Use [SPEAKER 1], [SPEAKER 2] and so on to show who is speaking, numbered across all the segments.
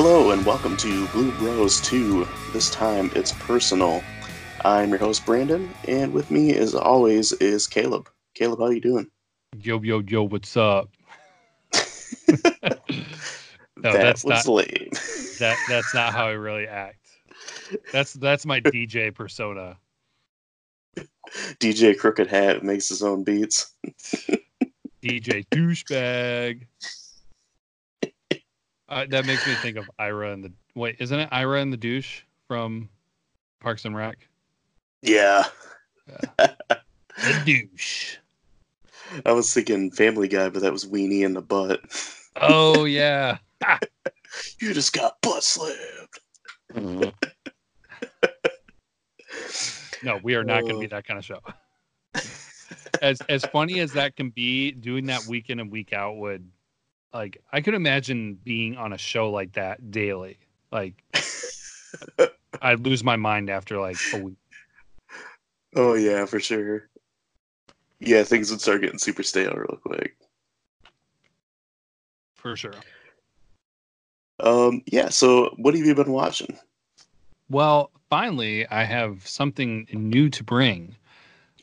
[SPEAKER 1] Hello and welcome to Blue Bros 2. This time it's personal. I'm your host Brandon, and with me, as always, is Caleb. Caleb, how you doing?
[SPEAKER 2] Yo, yo, yo, what's up? no,
[SPEAKER 1] that
[SPEAKER 2] that's
[SPEAKER 1] was
[SPEAKER 2] not
[SPEAKER 1] lame.
[SPEAKER 2] that. That's not how I really act. That's that's my DJ persona.
[SPEAKER 1] DJ Crooked Hat makes his own beats.
[SPEAKER 2] DJ douchebag. Uh, that makes me think of Ira and the wait, isn't it Ira and the douche from Parks and Rec?
[SPEAKER 1] Yeah,
[SPEAKER 2] The douche.
[SPEAKER 1] I was thinking Family Guy, but that was Weenie in the butt.
[SPEAKER 2] Oh yeah.
[SPEAKER 1] You just got butt slapped.
[SPEAKER 2] No, we are not going to be that kind of show. As as funny as that can be, doing that week in and week out would, like, I could imagine being on a show like that daily. Like, I'd lose my mind after like a week.
[SPEAKER 1] Oh yeah, for sure. Yeah, things would start getting super stale real quick.
[SPEAKER 2] For sure.
[SPEAKER 1] Um, yeah. So, what have you been watching?
[SPEAKER 2] Well, finally, I have something new to bring.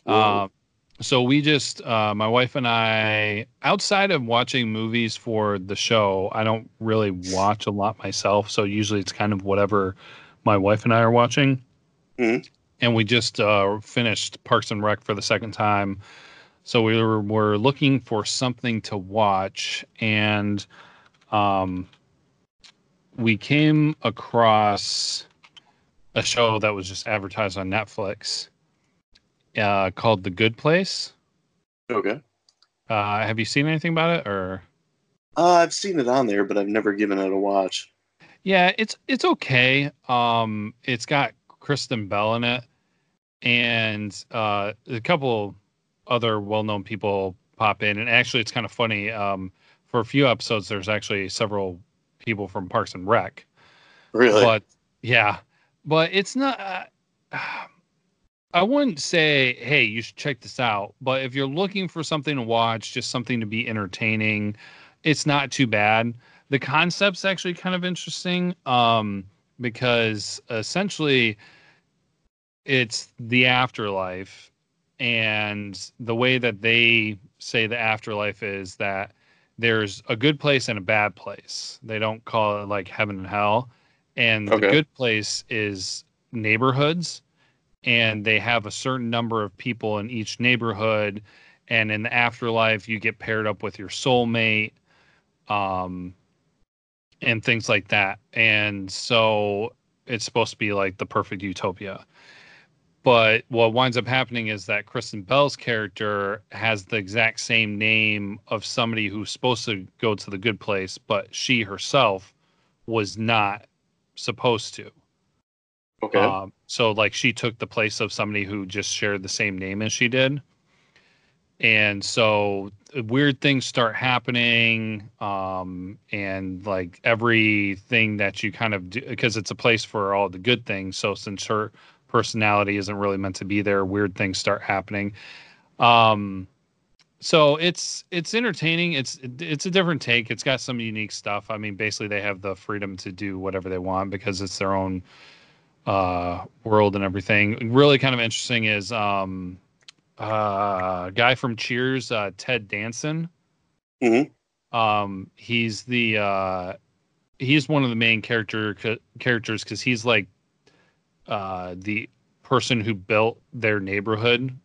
[SPEAKER 1] Whoa.
[SPEAKER 2] So we just, uh, my wife and I, outside of watching movies for the show, I don't really watch a lot myself. So usually it's kind of whatever my wife and I are watching.
[SPEAKER 1] Mhm.
[SPEAKER 2] And we just uh, finished Parks and Rec for the second time. So we were, were looking for something to watch. And um, we came across a show that was just advertised on Netflix uh, called The Good Place.
[SPEAKER 1] Okay.
[SPEAKER 2] Uh, have you seen anything about it or?
[SPEAKER 1] Uh, I've seen it on there, but I've never given it a watch.
[SPEAKER 2] Yeah, it's it's okay. Um, it's got Kristen Bell in it, and uh, a couple other well-known people pop in. And actually, it's kind of funny. Um, for a few episodes, there's actually several people from Parks and Rec.
[SPEAKER 1] Really?
[SPEAKER 2] But yeah, but it's not. Uh, I wouldn't say, hey, you should check this out. But if you're looking for something to watch, just something to be entertaining, it's not too bad. The concept's actually kind of interesting um, because essentially it's the afterlife. And the way that they say the afterlife is that there's a good place and a bad place. They don't call it like heaven and hell. And the good place is neighborhoods and they have a certain number of people in each neighborhood and in the afterlife you get paired up with your soulmate um and things like that. And so it's supposed to be like the perfect utopia. But what winds up happening is that kristen bell's character has the exact same name of somebody who's supposed to go to the good place but she herself was not supposed to
[SPEAKER 1] okay.
[SPEAKER 2] um, so like she took the place of somebody who just shared the same name as she did. And so weird things start happening. Um, and like everything that you kind of do, because it's a place for all the good things. So since her personality isn't really meant to be there, weird things start happening. Um, so it's it's entertaining. It's it's a different take. It's got some unique stuff. I mean, basically they have the freedom to do whatever they want because it's their own uh world and everything. Really kind of interesting is um uh guy from cheers uh ted danson.
[SPEAKER 1] Mhm.
[SPEAKER 2] um he's the uh he's one of the main character characters because he's like uh the person who built their neighborhood.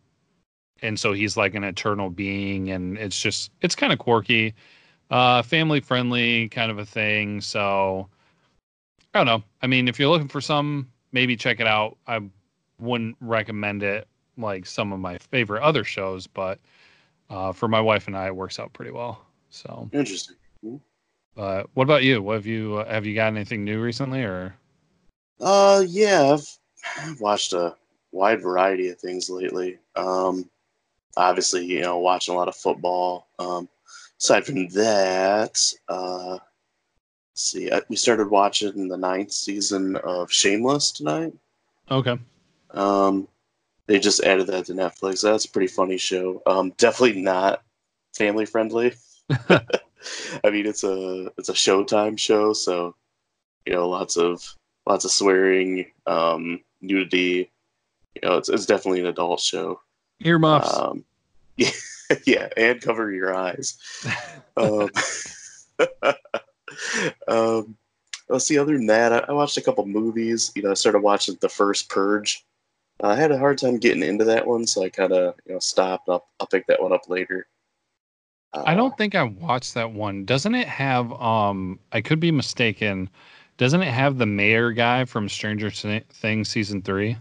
[SPEAKER 2] And so he's like an eternal being and it's just it's kind of quirky. Uh family friendly kind of a thing. So i don't know. I mean if you're looking for some maybe check it out i wouldn't recommend it like some of my favorite other shows but uh for my wife and i it works out pretty well so
[SPEAKER 1] Interesting.
[SPEAKER 2] but what about you what have you uh, have you got anything new recently or
[SPEAKER 1] Uh, yeah, I've, I've watched a wide variety of things lately. Um, obviously, you know, watching a lot of football. Um, aside from that, uh, see, I, we started watching the ninth season of Shameless tonight.
[SPEAKER 2] okay
[SPEAKER 1] Um, they just added that to Netflix. That's a pretty funny show. Um, definitely not family friendly. I mean, it's a it's a Showtime show, so You know, lots of lots of swearing, um, nudity. You know, it's it's definitely an adult show.
[SPEAKER 2] Earmuffs.
[SPEAKER 1] Um, yeah, yeah, and cover your eyes. um, um, let's see. Other than that, I, I watched a couple movies. You know, I started watching the first Purge. Uh, I had a hard time getting into that one, so I kind of you know stopped. I'll, I'll pick that one up later. Uh,
[SPEAKER 2] I don't think I watched that one. Doesn't it have um I could be mistaken. Doesn't it have the mayor guy from Stranger Things season 3?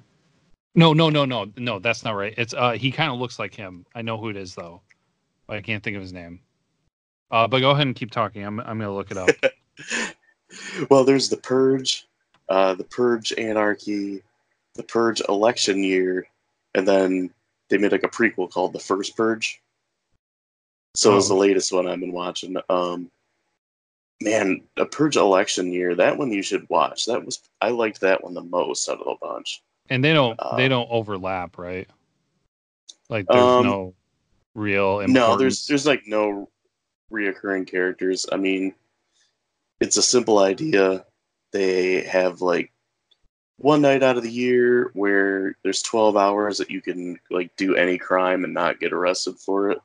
[SPEAKER 2] No, no, no, no. No, that's not right. It's uh he kind of looks like him. I know who it is though. I can't think of his name. Uh but go ahead and keep talking. I'm I'm going to look it up.
[SPEAKER 1] well, there's the Purge, uh, the Purge Anarchy, the Purge Election Year, and then they made like a prequel called The First Purge. So
[SPEAKER 2] Oh.
[SPEAKER 1] it was the latest one I've been watching. Um, man, a Purge Election Year, that one you should watch. That was I liked that one the most out of the bunch.
[SPEAKER 2] and they don't
[SPEAKER 1] Uh,
[SPEAKER 2] they don't overlap, right? Like there's
[SPEAKER 1] Um,
[SPEAKER 2] no real
[SPEAKER 1] No, there's there's like no reoccurring characters. I mean, it's a simple idea. They have like one night out of the year where there's 12 hours that you can like do any crime and not get arrested for it.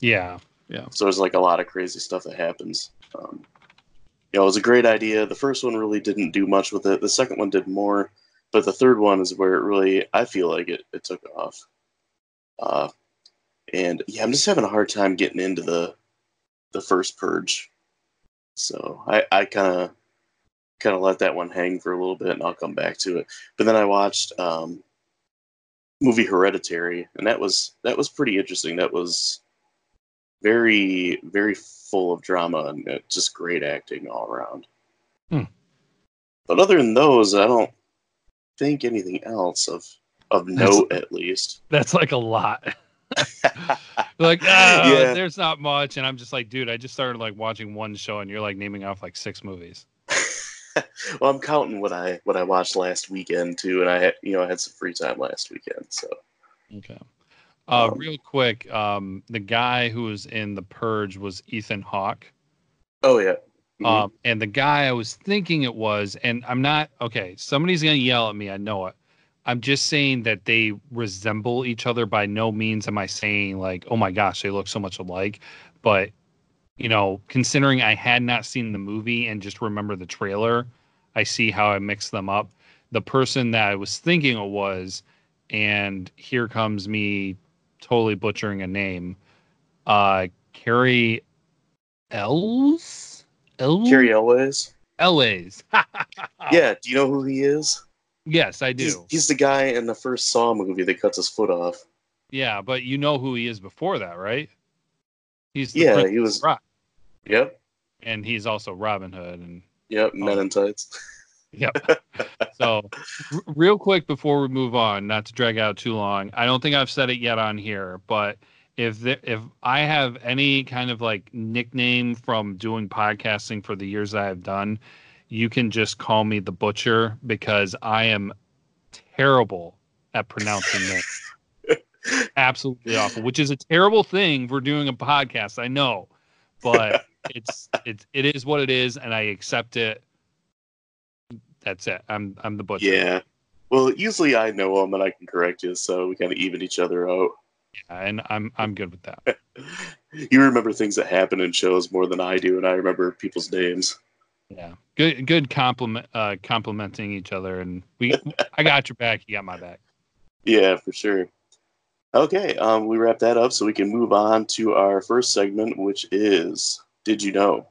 [SPEAKER 2] yeah. Yeah.
[SPEAKER 1] So there's like a lot of crazy stuff that happens. Um, you know, it was a great idea. The first one really didn't do much with it. The second one did more, but the third one is where it really, I feel like it, it took off. Uh, and yeah, I'm just having a hard time getting into the the first purge. So I I kind of kind of let that one hang for a little bit, and I'll come back to it. But then I watched um, movie Hereditary, and that was that was pretty interesting. That was very very full of drama and uh, just great acting all around.
[SPEAKER 2] Hmm.
[SPEAKER 1] But other than those, I don't think anything else of of note at least.
[SPEAKER 2] That's like a lot. like, ah,
[SPEAKER 1] Yeah.
[SPEAKER 2] there's not much. And I'm just like, dude, I just started like watching one show and you're like naming off like six movies.
[SPEAKER 1] well, I'm counting what I what I watched last weekend too, and I had you know I had some free time last weekend, so
[SPEAKER 2] Okay. Uh,
[SPEAKER 1] Um,
[SPEAKER 2] real quick, um, the guy who was in The Purge was Ethan Hawke.
[SPEAKER 1] oh yeah, Mhm.
[SPEAKER 2] Um, and the guy I was thinking it was, and I'm not okay. Somebody's gonna yell at me. I know it. I'm just saying that they resemble each other. By no means am I saying like, oh my gosh, they look so much alike. But you know, considering I had not seen the movie and just remember the trailer, I see how I mixed them up. The person that I was thinking it was, and here comes me totally butchering a name. Uh, Carrie Els. Els?
[SPEAKER 1] Carrie Elways.
[SPEAKER 2] Elways.
[SPEAKER 1] Yeah, do you know who he is?
[SPEAKER 2] Yes, I do.
[SPEAKER 1] He's, he's the guy in the first Saw movie that cuts his foot off.
[SPEAKER 2] Yeah, but you know who he is before that, right? He's the
[SPEAKER 1] Yeah, he was-
[SPEAKER 2] Rock,
[SPEAKER 1] Yep,
[SPEAKER 2] and he's also Robin Hood, and
[SPEAKER 1] yep, Men in Tights.
[SPEAKER 2] Yep. so, r- real quick before we move on, not to drag out too long, I don't think I've said it yet on here, but if if I have any kind of like nickname from doing podcasting for the years I've done, you can just call me the butcher because I am terrible at pronouncing names. Absolutely awful, which is a terrible thing for doing a podcast. I know, but it's it's it is what it is, and I accept it. That's it. I'm I'm the butcher.
[SPEAKER 1] Yeah. Well, usually I know them and I can correct you, so we kind of even each other out.
[SPEAKER 2] Yeah, and I'm I'm good with that.
[SPEAKER 1] You remember things that happen in shows more than I do, and I remember people's names.
[SPEAKER 2] Yeah, good good compliment uh, complimenting each other, and we I got your back, you got my back.
[SPEAKER 1] Yeah, for sure. Okay, um, we wrap that up so we can move on to our first segment, which is Did You Know?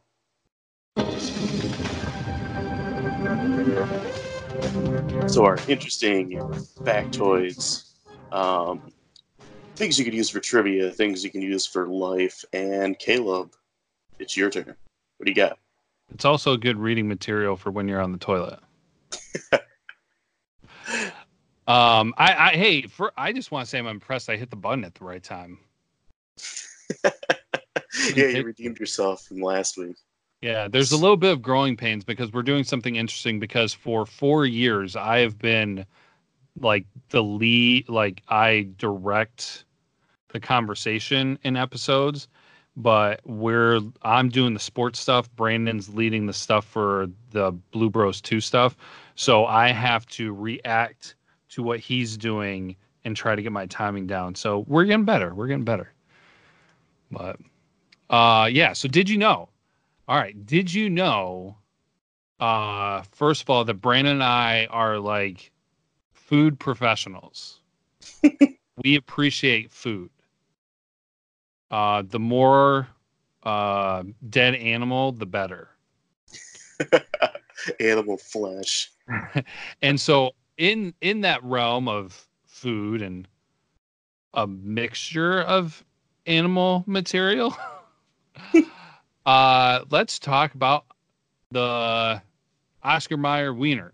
[SPEAKER 1] So, our interesting factoids, um, things you could use for trivia, things you can use for life. And Caleb, it's your turn. What do you got?
[SPEAKER 2] It's also good reading material for when you're on the toilet. um, I, I hey, for I just want to say I'm impressed. I hit the button at the right time.
[SPEAKER 1] yeah, you redeemed yourself from last week.
[SPEAKER 2] Yeah, there's a little bit of growing pains because we're doing something interesting because for four years I have been like the lead, like I direct the conversation in episodes, but we're I'm doing the sports stuff. Brandon's leading the stuff for the Blue Bros 2 stuff. So I have to react to what he's doing and try to get my timing down. So we're getting better. We're getting better. But uh yeah, so did you know? All right, did you know uh first of all that Brandon and I are like food professionals. we appreciate food. Uh the more uh dead animal the better.
[SPEAKER 1] Animal flesh.
[SPEAKER 2] and so in in that realm of food and a mixture of animal material uh let's talk about the oscar mayer wiener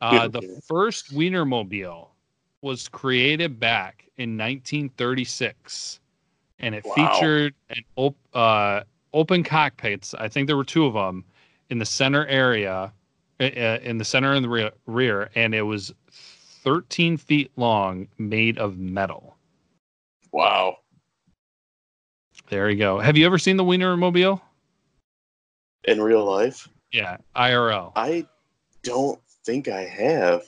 [SPEAKER 2] uh the first wienermobile was created back in 1936 and it
[SPEAKER 1] Wow.
[SPEAKER 2] featured an op- uh, open cockpits i think there were two of them in the center area in the center and the rear, rear and it was 13 feet long made of metal
[SPEAKER 1] Wow.
[SPEAKER 2] there you go have you ever seen the wienermobile
[SPEAKER 1] In real life,
[SPEAKER 2] yeah irl
[SPEAKER 1] I don't think I have.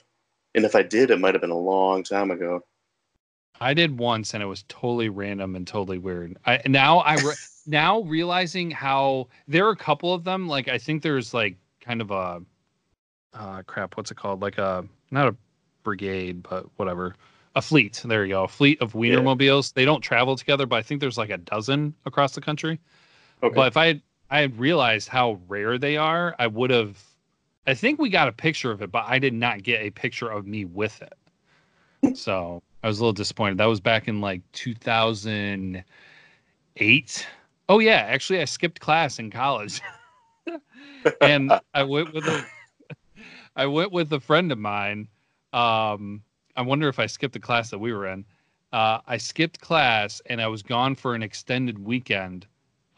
[SPEAKER 1] And if I did, it might have been a long time ago.
[SPEAKER 2] I did once, and it was totally random and totally weird. I now I re- now realizing how there are a couple of them. Like I think there's like kind of a uh, crap. What's it called? Like a not a brigade, but whatever. A fleet. There you go. A fleet of Wienermobiles. They don't travel together, but I think there's like a dozen across the country.
[SPEAKER 1] Okay.
[SPEAKER 2] But if I had, I had realized how rare they are, I would have. I think we got a picture of it, but I did not get a picture of me with it. So I was a little disappointed. That was back in like 2008. Oh yeah, actually I skipped class in college, and I went with a, I went with a friend of mine. Um, I wonder if I skipped the class that we were in. Uh, I skipped class and I was gone for an extended weekend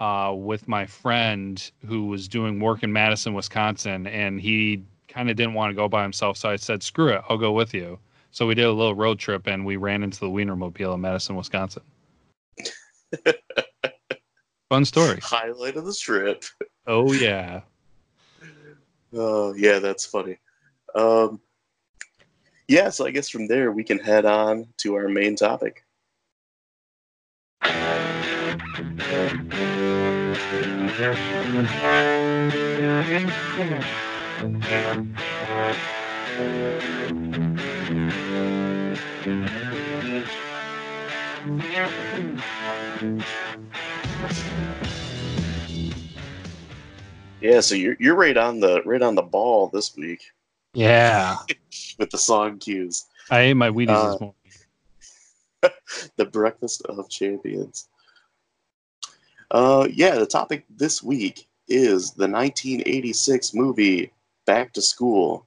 [SPEAKER 2] uh, with my friend who was doing work in Madison, Wisconsin, and he kind of didn't want to go by himself. So I said, "Screw it, I'll go with you." So we did a little road trip and we ran into the Wienermobile in Madison, Wisconsin. Fun story.
[SPEAKER 1] Highlight of the trip.
[SPEAKER 2] Oh yeah.
[SPEAKER 1] Oh, yeah, that's funny. Um, yeah, so I guess from there we can head on to our main topic. Yeah, so you're you're right on the right on the ball this week
[SPEAKER 2] Yeah.
[SPEAKER 1] with the song cues.
[SPEAKER 2] I ate my Wheaties
[SPEAKER 1] Uh,
[SPEAKER 2] this morning.
[SPEAKER 1] the breakfast of champions. Uh, yeah, the topic this week is the 1986 movie Back to School,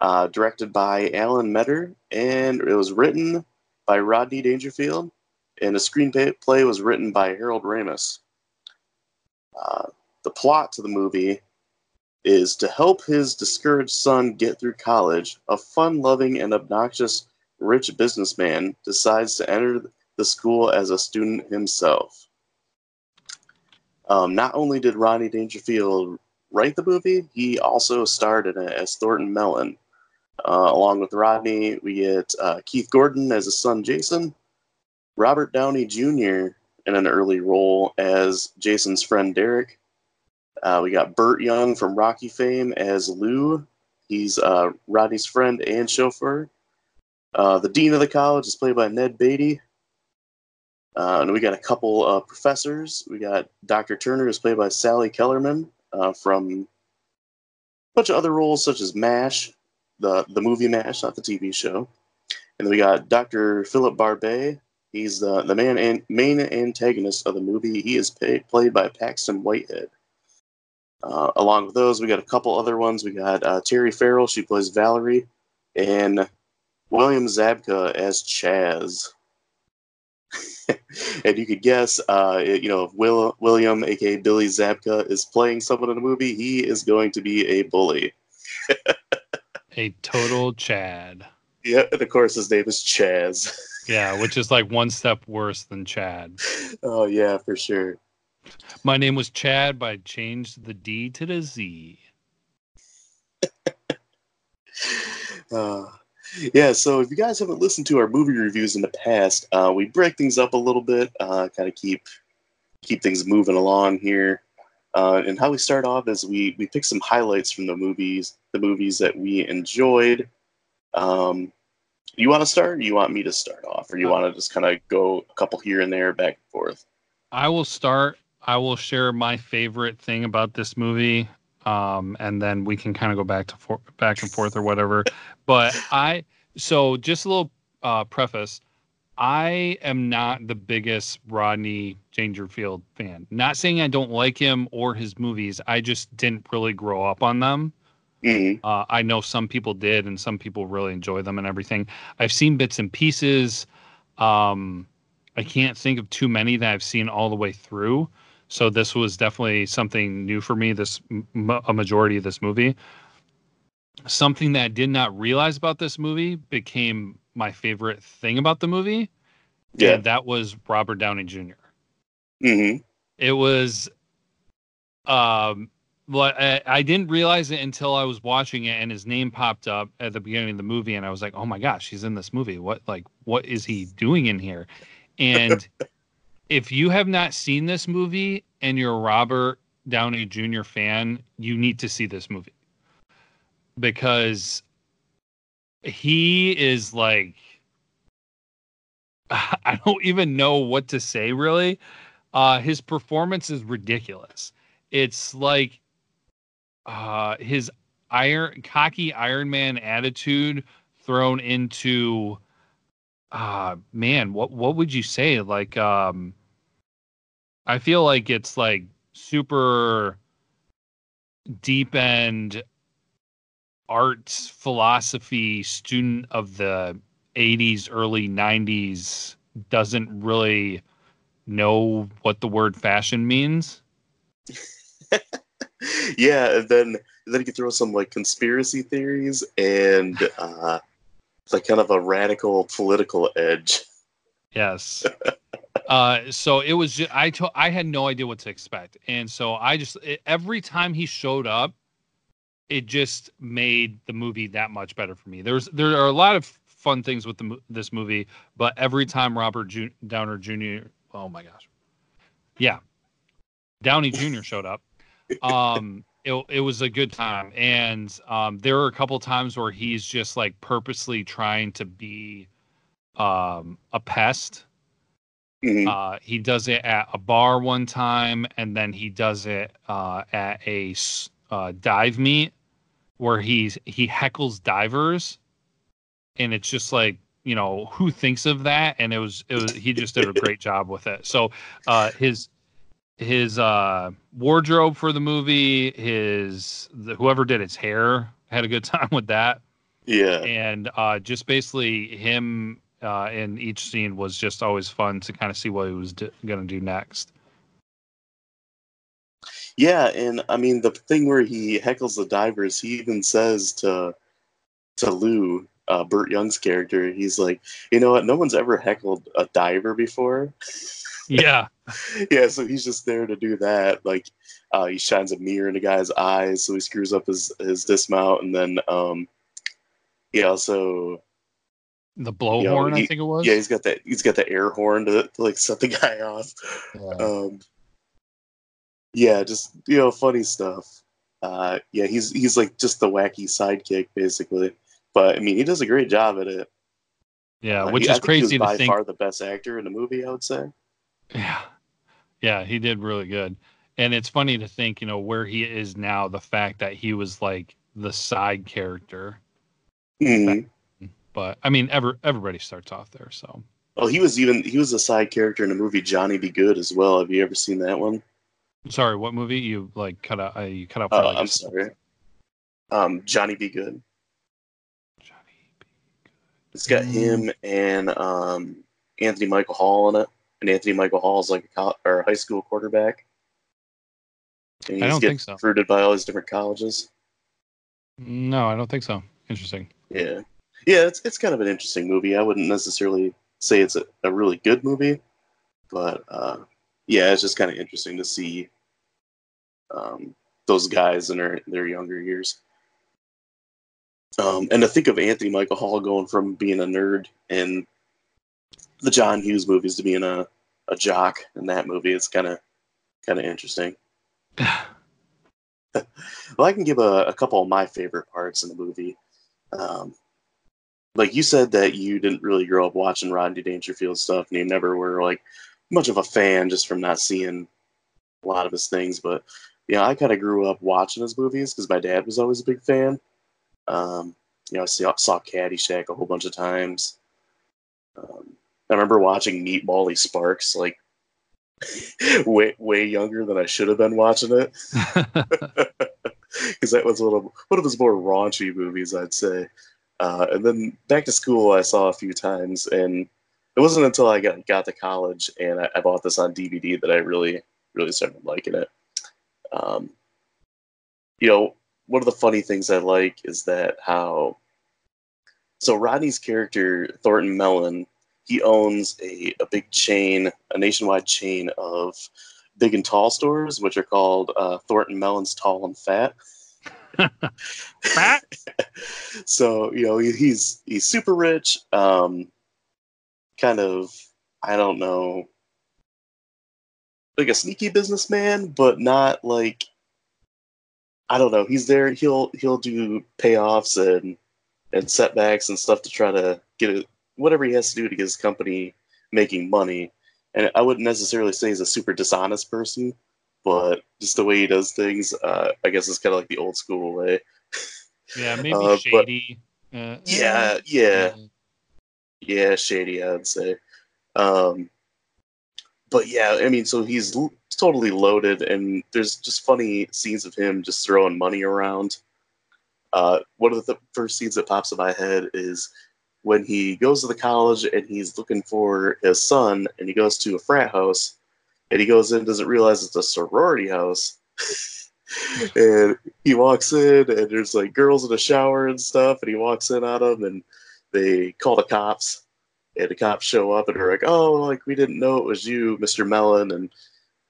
[SPEAKER 1] uh, directed by Alan Metter, and it was written by Rodney Dangerfield, and the screenplay was written by Harold Ramis. Uh, the plot to the movie is to help his discouraged son get through college, a fun loving and obnoxious rich businessman decides to enter the school as a student himself. Um, not only did Ronnie Dangerfield write the movie, he also starred in it as Thornton Mellon. Uh, along with Rodney, we get uh, Keith Gordon as his son Jason, Robert Downey Jr. in an early role as Jason's friend Derek. Uh, we got Burt Young from Rocky fame as Lou. He's uh, Rodney's friend and chauffeur. Uh, the dean of the college is played by Ned Beatty. Uh, and we got a couple of professors. We got Dr. Turner who's played by Sally Kellerman uh, from a bunch of other roles such as MASH, the, the movie MASH, not the TV show. And then we got Dr. Philip Barbet. He's the, the man main antagonist of the movie. He is pay, played by Paxton Whitehead. Uh, along with those, we got a couple other ones. We got uh, Terry Farrell. She plays Valerie. And William Zabka as Chaz. and you could guess, uh, it- you know, if Will, William, aka Billy Zabka, is playing someone in a movie, he is going to be a bully.
[SPEAKER 2] A total Chad.
[SPEAKER 1] Yeah, and of course his name is Chaz.
[SPEAKER 2] Yeah, which is like one step worse than Chad.
[SPEAKER 1] Oh yeah, for sure.
[SPEAKER 2] My name was Chad, but I changed the D to the Z.
[SPEAKER 1] Uh, yeah, so if you guys haven't listened to our movie reviews in the past, uh, we break things up a little bit, uh, kind of keep keep things moving along here. Uh, and how we start off is we we pick some highlights from the movies, the movies that we enjoyed. Um, you want to start? You want me to start off, or you want to just kind of go a couple here and there, back and forth?
[SPEAKER 2] I will start. I will share my favorite thing about this movie, um, and then we can kind of go back to for, back and forth or whatever. But I so just a little uh, preface. I am not the biggest Rodney Dangerfield fan. Not saying I don't like him or his movies. I just didn't really grow up on them.
[SPEAKER 1] Mm-hmm.
[SPEAKER 2] Uh, I know some people did, and some people really enjoy them and everything. I've seen bits and pieces. Um, I can't think of too many that I've seen all the way through. So this was definitely something new for me. This a majority of this movie. Something that I did not realize about this movie became my favorite thing about the movie.
[SPEAKER 1] Yeah.
[SPEAKER 2] that was Robert Downey Jr.
[SPEAKER 1] Mm-hmm.
[SPEAKER 2] It was, um, well, I, I didn't realize it until I was watching it, and his name popped up at the beginning of the movie, and I was like, "Oh my gosh, he's in this movie! What, like, what is he doing in here?" And if you have not seen this movie and you're a Robert Downey Jr. fan, you need to see this movie because he is like I don't even know what to say really. Uh his performance is ridiculous. It's like uh his iron cocky Iron Man attitude thrown into uh man, what what would you say? Like um I feel like it's like super deep end arts philosophy student of the 80s early 90s doesn't really know what the word fashion means
[SPEAKER 1] yeah, and then and then you can throw some like conspiracy theories and uh, like kind of a radical political edge.
[SPEAKER 2] yes uh so it was just i to, i had no idea what to expect and so i just it, every time he showed up it just made the movie that much better for me. There's there are a lot of fun things with the this movie but every time robert Ju- downer jr oh my gosh. Yeah. Downey jr showed up. Um it, it was a good time and um there are a couple times where he's just like purposely trying to be um a pest
[SPEAKER 1] Mhm.
[SPEAKER 2] uh, he does it at a bar one time, and then he does it uh, at a uh, dive meet where he's he heckles divers, and it's just like you know who thinks of that, and it was it was he just did a great job with it. So uh, his his uh, wardrobe for the movie, his the, whoever did his hair had a good time with that
[SPEAKER 1] yeah,
[SPEAKER 2] and uh, just basically him uh, in each scene was just always fun to kind of see what he was d- going to do next.
[SPEAKER 1] yeah, and I mean the thing where he heckles the divers, he even says to to Lou, uh, Burt Young's character, he's like, you know what? No one's ever heckled a diver before.
[SPEAKER 2] Yeah,
[SPEAKER 1] yeah, so he's just there to do that. Like, uh, he shines a mirror in a guy's eyes, so he screws up his his dismount, and then um, he also
[SPEAKER 2] the blowhorn,
[SPEAKER 1] You know,
[SPEAKER 2] I
[SPEAKER 1] he-
[SPEAKER 2] think it was.
[SPEAKER 1] yeah he's got that he's got the air horn to, to like set the guy off.
[SPEAKER 2] Yeah.
[SPEAKER 1] Um, yeah, just you know, funny stuff. Uh, yeah, he's he's like just the wacky sidekick basically. But I mean, he does a great job at it.
[SPEAKER 2] Yeah,
[SPEAKER 1] Uh,
[SPEAKER 2] which
[SPEAKER 1] he- I
[SPEAKER 2] is
[SPEAKER 1] think he was
[SPEAKER 2] crazy to
[SPEAKER 1] by
[SPEAKER 2] think.
[SPEAKER 1] far the best actor in the movie. I would say.
[SPEAKER 2] Yeah, yeah, he did really good, and it's funny to think, you know, where he is now. The fact that he was like the side character,
[SPEAKER 1] Mhm.
[SPEAKER 2] But I mean, ever everybody starts off there, so
[SPEAKER 1] Oh, he was even he was a side character in the movie Johnny Be Good as well. Have you ever seen that one?
[SPEAKER 2] sorry. What movie you like cut out? Uh, you cut out. for,
[SPEAKER 1] Uh,
[SPEAKER 2] like,
[SPEAKER 1] I'm sorry. Um, Johnny Be Good.
[SPEAKER 2] Johnny Be Good.
[SPEAKER 1] It's got him and um, Anthony Michael Hall in it, and Anthony Michael Hall is like a col- or a high school quarterback. And
[SPEAKER 2] I don't think so.
[SPEAKER 1] recruited by all these different colleges.
[SPEAKER 2] No, I don't think so. Interesting.
[SPEAKER 1] Yeah, yeah, it's it's kind of an interesting movie. I wouldn't necessarily say it's a, a really good movie, but uh, yeah, it's just kind of interesting to see um, those guys in their their younger years. Um, and to think of Anthony Michael Hall going from being a nerd in the John Hughes movies to being a, a jock in that movie, it's kind of kind of interesting. well, I can give a, a, couple of my favorite parts in the movie. Um, like you said that you didn't really grow up watching Rodney Dangerfield stuff, and you never were like much of a fan just from not seeing a lot of his things. But yeah, I kind of grew up watching his movies because my dad was always a big fan. Um, you know, I saw, saw Caddyshack a whole bunch of times. Um, I remember watching Meet Wally Sparks like way way younger than I should have been watching it because that was one of one of his more raunchy movies, I'd say. Uh, and then Back to School, I saw a few times, and it wasn't until I got got to college and I, I bought this on DVD that I really really started liking it. Um, you know, one of the funny things I like is that how so Rodney's character Thornton Mellon he owns a, a big chain, a nationwide chain of big and tall stores, which are called uh, Thornton Mellon's Tall and Fat. So you know he, he's he's super rich, um, kind of I don't know, like a sneaky businessman, but not like I don't know. He's there. He'll he'll do payoffs and and setbacks and stuff to try to get it whatever he has to do to get his company making money. And I wouldn't necessarily say he's a super dishonest person, but just the way he does things, uh, I guess it's kind of like the old school way.
[SPEAKER 2] Yeah, maybe uh, shady.
[SPEAKER 1] But, uh, yeah, yeah, yeah, shady. I'd say. Um, but yeah, I mean, so he's l- totally loaded, and there's just funny scenes of him just throwing money around. Uh, one of the first scenes that pops in my head is when he goes to the college and he's looking for his son and he goes to a frat house and he goes in doesn't realize it's a sorority house and he walks in and there's like girls in the shower and stuff and he walks in on them and they call the cops and the cops show up and they're like oh like we didn't know it was you mr mellon and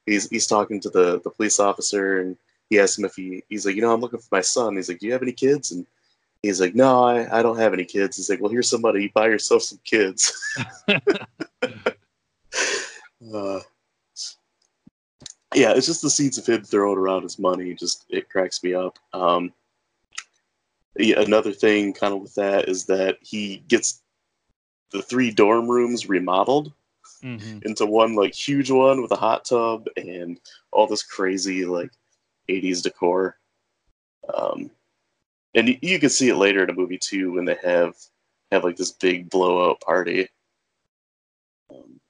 [SPEAKER 1] he's he's talking to the the police officer and he asks him if he he's like you know i'm looking for my son he's like do you have any kids and He's like, no, I, I don't have any kids. He's like, well, here's somebody. Buy yourself some kids. uh, yeah, it's just the scenes of him throwing around his money. Just it cracks me up. Um, yeah, another thing, kind of with that, is that he gets the three dorm rooms remodeled mm-hmm. into one like huge one with a hot tub and all this crazy like 80s decor. Um, and you, can see it later in a movie too when they have have like this big blowout party. Um,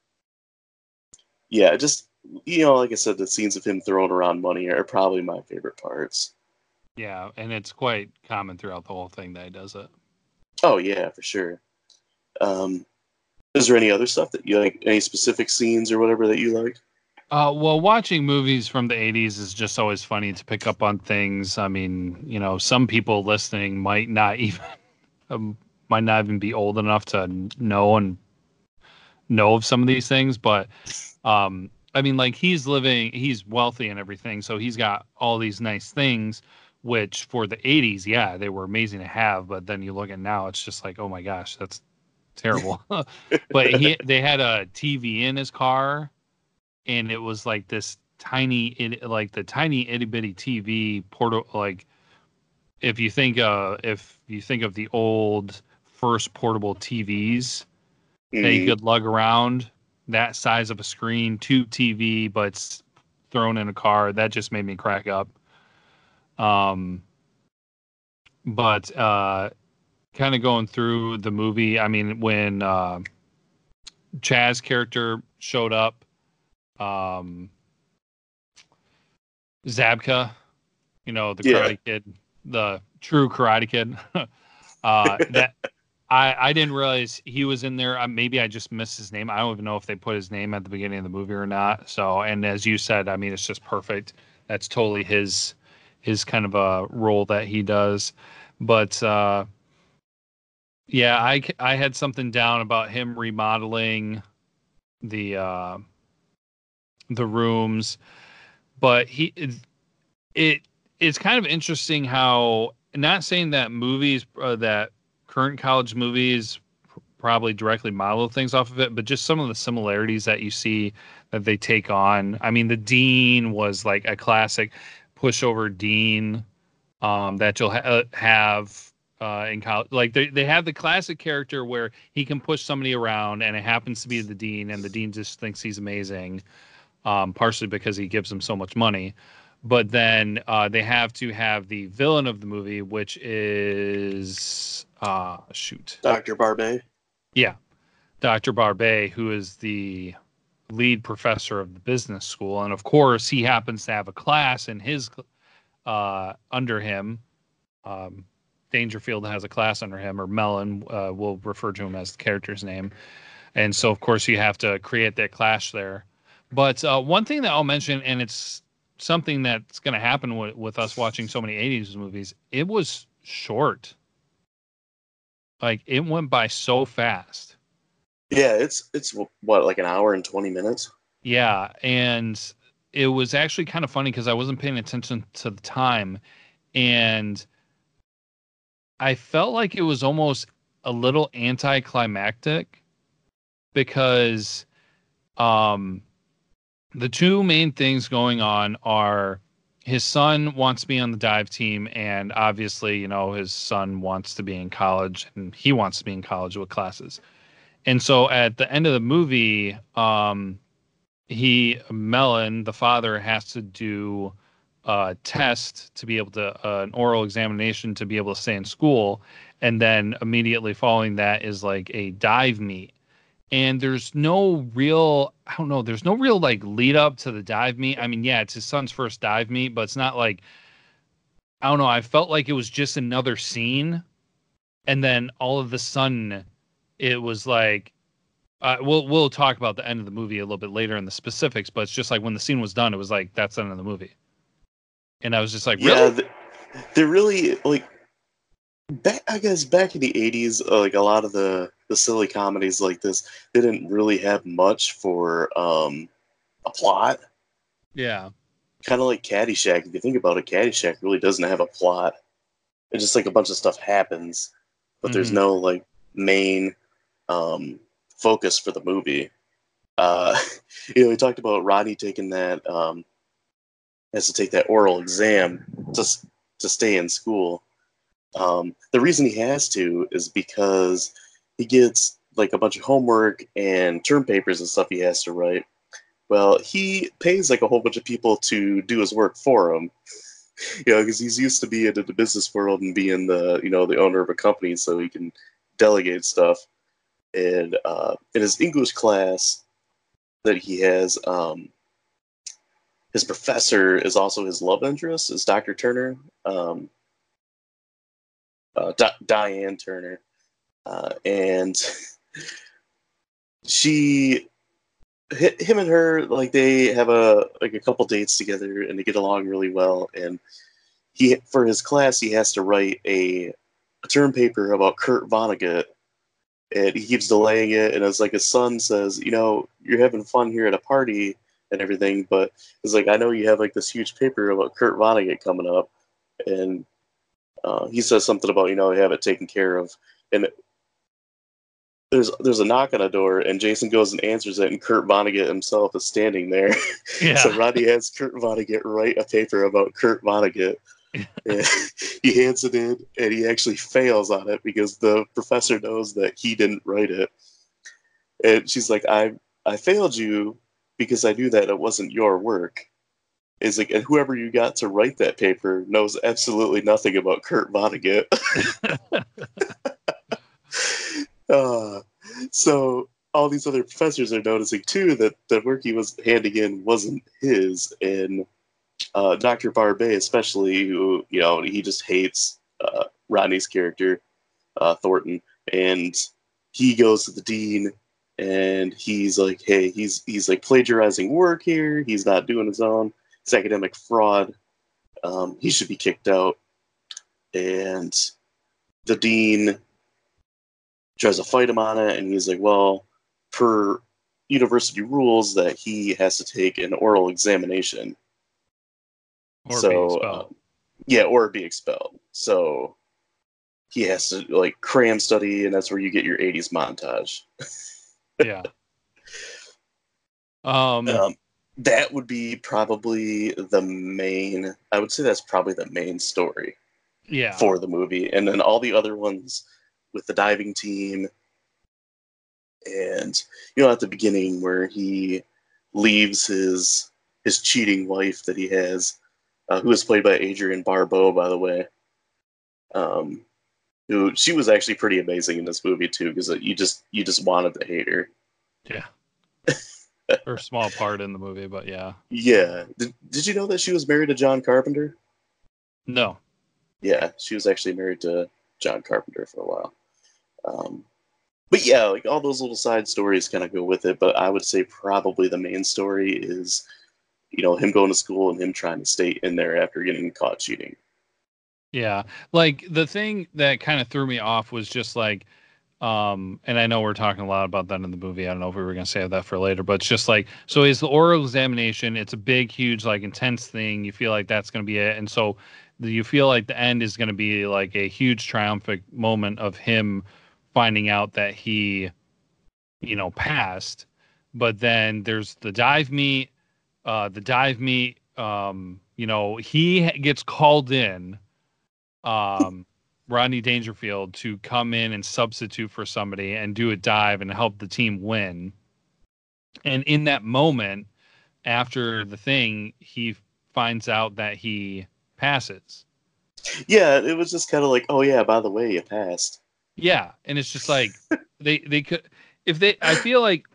[SPEAKER 1] yeah, just you know, like I said, the scenes of him throwing around money are probably my favorite parts.
[SPEAKER 2] Yeah, and it's quite common throughout the whole thing that he does it.
[SPEAKER 1] Oh yeah, for sure. Um, is there any other stuff that you like? Any specific scenes or whatever that you like?
[SPEAKER 2] Uh, well, watching movies from the 80s is just always funny to pick up on things. I mean, you know, some people listening might not even um, might not even be old enough to know and know of some of these things, but um, I mean, like he's living, he's wealthy and everything, so he's got all these nice things. Which for the 80s, yeah, they were amazing to have, but then you look at now, it's just like, oh my gosh, that's terrible. but he, they had a TV in his car and it was like this tiny, it, like the tiny itty bitty TV portal. Like if you think, uh, if you think of the old first portable TVs mm-hmm. that you could lug around, that size of a screen, tube TV, but it's thrown in a car. That just made me crack up. Um, but uh, kind of going through the movie, I mean, when uh, Chaz character showed up, um, Zabka, you know, the yeah. Karate Kid, the true Karate Kid. uh, that I I didn't realize he was in there. Uh, maybe I just missed his name. I don't even know if they put his name at the beginning of the movie or not. So, and as you said, I mean, it's just perfect. That's totally his his kind of a role that he does. But uh, Yeah, I I had something down about him remodeling the uh, the rooms, but he it, it it's kind of interesting how not saying that movies uh, that current college movies probably directly model things off of it, but just some of the similarities that you see that they take on. I mean, the dean was like a classic pushover dean um, that you'll ha- uh, have uh, in college. Like they, they have the classic character where he can push somebody around and it happens to be the dean and the dean just thinks he's amazing, um, partially because he gives him so much money. But then uh, they have to have the villain of the movie, which is uh, shoot,
[SPEAKER 1] Dr. Barbet.
[SPEAKER 2] Yeah, Dr. Barbet, who is the lead professor of the business school, and of course he happens to have a class in his uh, under him. Um, Dangerfield has a class under him, or Mellon, uh, we'll refer to him as the character's name. And so, of course, you have to create that clash there. But uh, one thing that I'll mention, and it's something that's going to happen w- with us watching so many 80s movies, it was short. Like, it went by so fast.
[SPEAKER 1] Yeah, it's it's what like an hour and 20 minutes.
[SPEAKER 2] Yeah, and it was actually kind of funny because I wasn't paying attention to the time, and I felt like it was almost a little anticlimactic because um the two main things going on are his son wants to be on the dive team and obviously you know his son wants to be in college and he wants to be in college with classes and so at the end of the movie um he Mellon the father has to do a test to be able to uh, an oral examination to be able to stay in school, and then immediately following that is like a dive meet. And there's no real, I don't know, there's no real like lead up to the dive meet. I mean, yeah, it's his son's first dive meet, but it's not like, I don't know. I felt like it was just another scene, and then all of the sudden, it was like uh, we'll we'll talk about the end of the movie a little bit later in the specifics, but it's just like when the scene was done, it was like that's the end of the movie and I was just like, really?
[SPEAKER 1] Yeah, they're really like back. I guess back in the '80s, uh, like a lot of the the silly comedies like this, they didn't really have much for um, a plot.
[SPEAKER 2] Yeah,
[SPEAKER 1] kind of like Caddyshack. If you think about it, Caddyshack really doesn't have a plot. It's just like a bunch of stuff happens, but mm-hmm. there's no like main um, focus for the movie. Uh, you know, we talked about Rodney taking that um, has to take that oral exam to to stay in school. Um, the reason he has to is because he gets like a bunch of homework and term papers and stuff he has to write. Well, he pays like a whole bunch of people to do his work for him. You know, because he's used to being in the business world and being the you know the owner of a company, so he can delegate stuff. And uh, in his English class that he has, um, his professor is also his love interest, is Dr. Turner, um, uh, D- Diane Turner, uh, and she, him and her, like they have a like a couple dates together, and they get along really well. And he, for his class, he has to write a, a term paper about Kurt Vonnegut, and he keeps delaying it. And it's like his son says, you know, you're having fun here at a party and everything. But it's like I know you have like this huge paper about Kurt Vonnegut coming up, and uh, he says something about you know have it taken care of, and there's there's a knock on a door, and Jason goes and answers it, and Kurt Vonnegut himself is standing there. Yeah. so Roddy has Kurt Vonnegut write a paper about Kurt Vonnegut. he hands it in, and he actually fails on it because the professor knows that he didn't write it. And she's like, "I I failed you because I knew that it wasn't your work. Is like, and whoever you got to write that paper knows absolutely nothing about Kurt Vonnegut. uh, so all these other professors are noticing too that the work he was handing in wasn't his, and uh, Dr. Barbet especially, who you know he just hates uh, Rodney's character, uh, Thornton, and he goes to the dean and he's like, hey, he's he's like plagiarizing work here. He's not doing his own. It's academic fraud. Um, he should be kicked out. And the dean tries to fight him on it, and he's like, "Well, per university rules, that he has to take an oral examination."
[SPEAKER 2] Or
[SPEAKER 1] so,
[SPEAKER 2] be expelled.
[SPEAKER 1] uh, yeah, or be expelled. So he has to like cram study, and that's where you get your '80s montage.
[SPEAKER 2] yeah. Um,
[SPEAKER 1] Um, that would be probably the main. I would say that's probably the main story
[SPEAKER 2] yeah.
[SPEAKER 1] for the movie, and then all the other ones with the diving team, and you know at the beginning where he leaves his his cheating wife that he has, uh, who is played by Adrienne Barbeau, by the way. Um, who she was actually pretty amazing in this movie too, because you just you just wanted to hate her.
[SPEAKER 2] Yeah. a small part in the movie, but yeah.
[SPEAKER 1] Yeah. Did, did you know that she was married to John Carpenter?
[SPEAKER 2] No.
[SPEAKER 1] Yeah, she was actually married to John Carpenter for a while. Um, but yeah, like all those little side stories kind of go with it. But I would say probably the main story is, you know, him going to school and him trying to stay in there after getting caught cheating.
[SPEAKER 2] Yeah. Like the thing that kind of threw me off was just like, um, and I know we're talking a lot about that in the movie. I don't know if we were going to save that for later, but it's just like, so is the oral examination, it's a big, huge, like intense thing. You feel like that's going to be it. And so you feel like the end is going to be like a huge triumphant moment of him finding out that he, you know, passed. But then there's the dive meet, uh, the dive meet, um, you know, he gets called in um, Rodney Dangerfield to come in and substitute for somebody and do a dive and help the team win. And in that moment, after the thing, he finds out that he passes.
[SPEAKER 1] Yeah, it was just kind of like, oh yeah, by the way, you passed.
[SPEAKER 2] Yeah, and it's just like they they could if they I feel like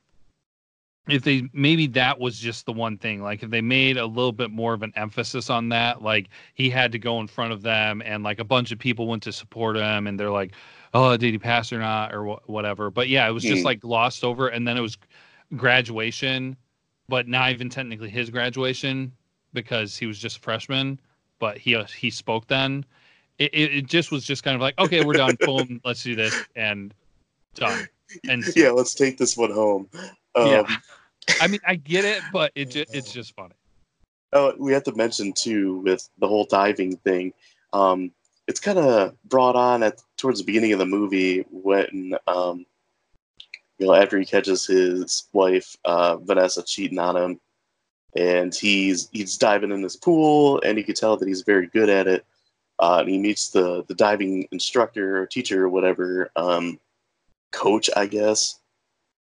[SPEAKER 2] if they maybe that was just the one thing like if they made a little bit more of an emphasis on that like he had to go in front of them and like a bunch of people went to support him and they're like oh did he pass or not? or wh- whatever. But yeah it was just
[SPEAKER 1] Mm.
[SPEAKER 2] like glossed over and then it was graduation but not even technically his graduation because he was just a freshman but he uh, he spoke then it, it, it just was just kind of like okay we're done boom let's do this and done and
[SPEAKER 1] yeah, let's take this one home. Um,
[SPEAKER 2] yeah i mean i get it but it ju- it's just funny
[SPEAKER 1] Oh, we have to mention too with the whole diving thing. Um, it's kind of brought on at towards the beginning of the movie when um, you know after he catches his wife uh, Vanessa cheating on him, and he's he's diving in this pool, and you can tell that he's very good at it. Uh, and he meets the the diving instructor or teacher or whatever um, coach, I guess,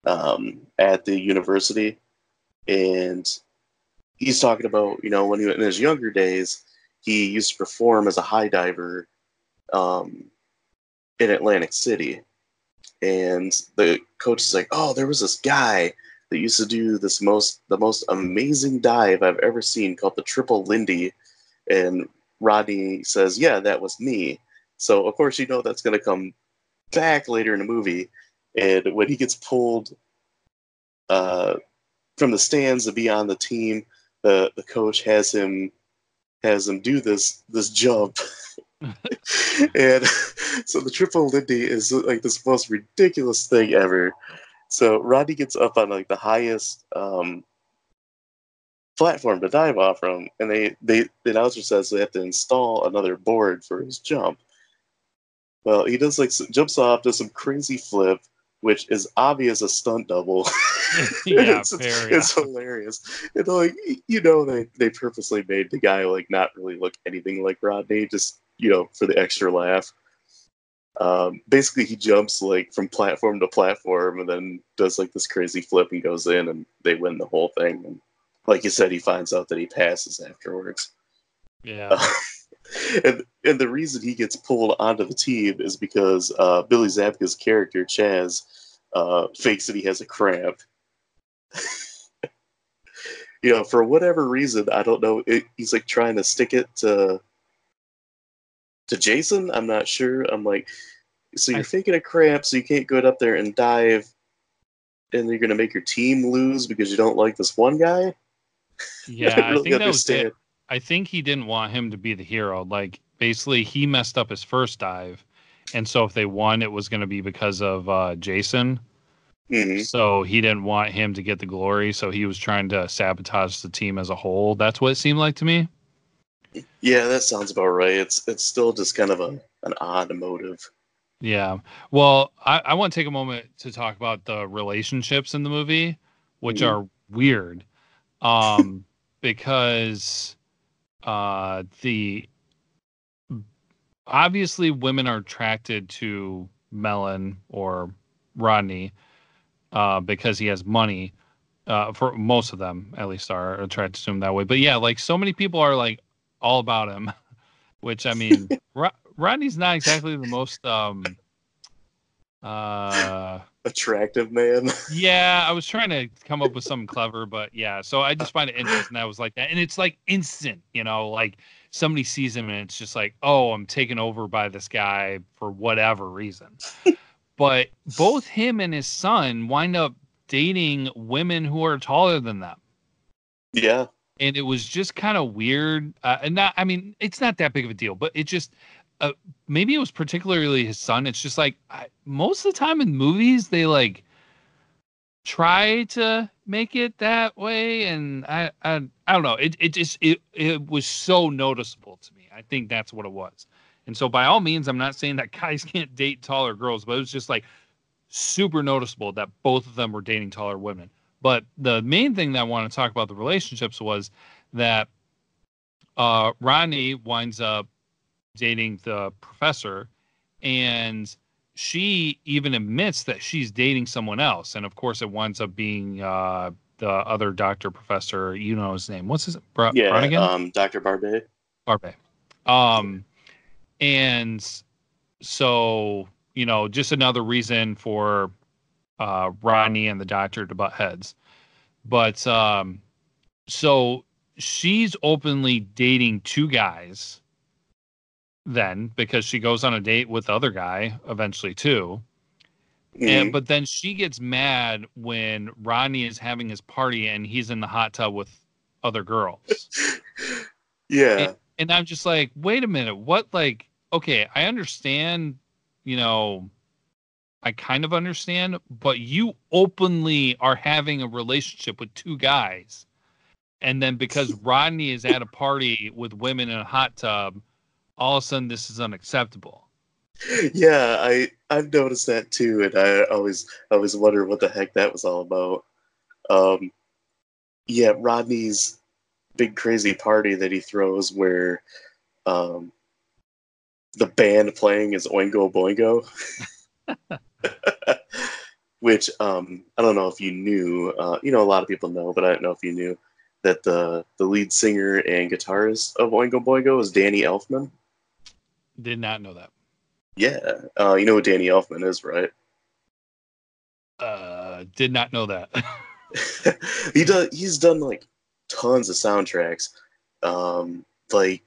[SPEAKER 1] um, at the university, and he's talking about you know when he in his younger days he used to perform as a high diver um, in Atlantic City, and the coach is like, "Oh, there was this guy that used to do this most the most amazing dive I've ever seen called the Triple Lindy," and Rodney says, "Yeah, that was me." So of course you know that's going to come back later in the movie, and when he gets pulled uh, from the stands to be on the team, the the coach has him has him do this this jump. and so the triple Lindy is like this most ridiculous thing ever. So Rodney gets up on like the highest um, platform to dive off from, and they, they the announcer says they have to install another board for his jump. Well, he does like jumps off, does some crazy flip, which is obvious a stunt double.
[SPEAKER 2] yeah
[SPEAKER 1] it's, it's hilarious. And like you know, they they purposely made the guy like not really look anything like Rodney, just you know, for the extra laugh. Um, basically, he jumps like from platform to platform, and then does like this crazy flip and goes in, and they win the whole thing. And like you said, he finds out that he passes afterwards.
[SPEAKER 2] yeah
[SPEAKER 1] and and the reason he gets pulled onto the team is because uh, Billy Zabka's character Chaz uh, fakes that he has a cramp. you know, for whatever reason, I don't know. It, he's like trying to stick it to to Jason. I'm not sure. I'm like, so you're
[SPEAKER 2] I-
[SPEAKER 1] faking a cramp, so you can't go up there and dive, and you're gonna make your team lose because you don't like this one guy.
[SPEAKER 2] yeah i
[SPEAKER 1] really
[SPEAKER 2] think that was it i think he didn't want him to be the hero like basically he messed up his first dive and so if they won, it was going to be because of uh, Jason.
[SPEAKER 1] hmm
[SPEAKER 2] So he didn't want him to get the glory, so he was trying to sabotage the team as a whole. That's what it seemed like to me.
[SPEAKER 1] Yeah, that sounds about right. It's it's still just kind of a an odd motive.
[SPEAKER 2] Yeah. Well, I, I want to take a moment to talk about the relationships in the movie, which
[SPEAKER 1] Mhm.
[SPEAKER 2] are weird. Um, because uh the obviously women are attracted to Melon or Rodney uh because he has money. Uh for most of them at least are attracted to him that way. But yeah, like so many people are like all about him, which I mean Ro- Rodney's not exactly the most um uh
[SPEAKER 1] Attractive man.
[SPEAKER 2] yeah, I was trying to come up with something clever, but yeah. So I just find it interesting. that I was like that, and it's like instant, you know, like somebody sees him and it's just like, oh, I'm taken over by this guy for whatever reason. but both him and his son wind up dating women who are taller than them,
[SPEAKER 1] yeah.
[SPEAKER 2] and it was just kind of weird. Uh, and not, I mean, it's not that big of a deal, but it just. Uh, maybe it was particularly his son. It's just like I, most of the time in movies, they like try to make it that way and I, I i don't know. It, it just it, it was so noticeable to me. I think that's what it was. And so by all means i'm not saying that guys can't date taller girls but it was just like super noticeable that both of them were dating taller women. But the main thing that i want to talk about the relationships was that uh ronnie winds up dating the professor and she even admits that she's dating someone else and of course it winds up being uh the other doctor professor you know his name what's his
[SPEAKER 1] Yeah. Um, Dr. Barbay.
[SPEAKER 2] Barbay. um and so you know just another reason for uh Rodney and the doctor to butt heads but um so she's openly dating two guys then because she goes on a date with the other guy eventually too and
[SPEAKER 1] Mhm.
[SPEAKER 2] but then she gets mad when Rodney is having his party and he's in the hot tub with other girls.
[SPEAKER 1] yeah.
[SPEAKER 2] and I'm just like, wait a minute, what like okay, I understand, you know, I kind of understand, but you openly are having a relationship with two guys. And then because Rodney is at a party with women in a hot tub, all of a sudden this is unacceptable.
[SPEAKER 1] yeah, I I've noticed that too, and I always always wonder what the heck that was all about. Um, yeah, Rodney's big crazy party that he throws, where um, the band playing is Oingo Boingo, which um, I don't know if you knew. Uh, you know, a lot of people know, but I don't know if you knew that the the lead singer and guitarist of Oingo Boingo is Danny Elfman.
[SPEAKER 2] Did not know that.
[SPEAKER 1] Yeah, uh, you know what Danny Elfman is, right?
[SPEAKER 2] Uh did not know that.
[SPEAKER 1] he does. He's done like tons of soundtracks. Um, like,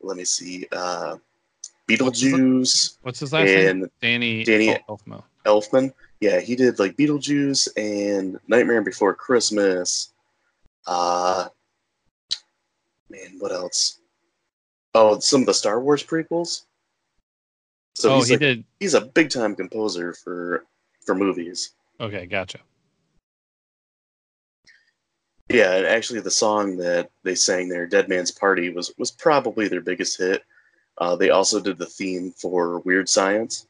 [SPEAKER 1] let me see, uh, Beetlejuice
[SPEAKER 2] What's his last name? Danny
[SPEAKER 1] Danny-
[SPEAKER 2] Elfman.
[SPEAKER 1] Elfman. Yeah, he did like Beetlejuice and Nightmare Before Christmas. Uh, man, what else? Oh, some of the Star Wars prequels. So
[SPEAKER 2] oh,
[SPEAKER 1] he's
[SPEAKER 2] he
[SPEAKER 1] like,
[SPEAKER 2] did.
[SPEAKER 1] he's a big time composer for for movies.
[SPEAKER 2] Okay, gotcha.
[SPEAKER 1] Yeah, and actually, the song that they sang there, "Dead Man's Party," was was probably their biggest hit. Uh, they also did the theme for Weird Science.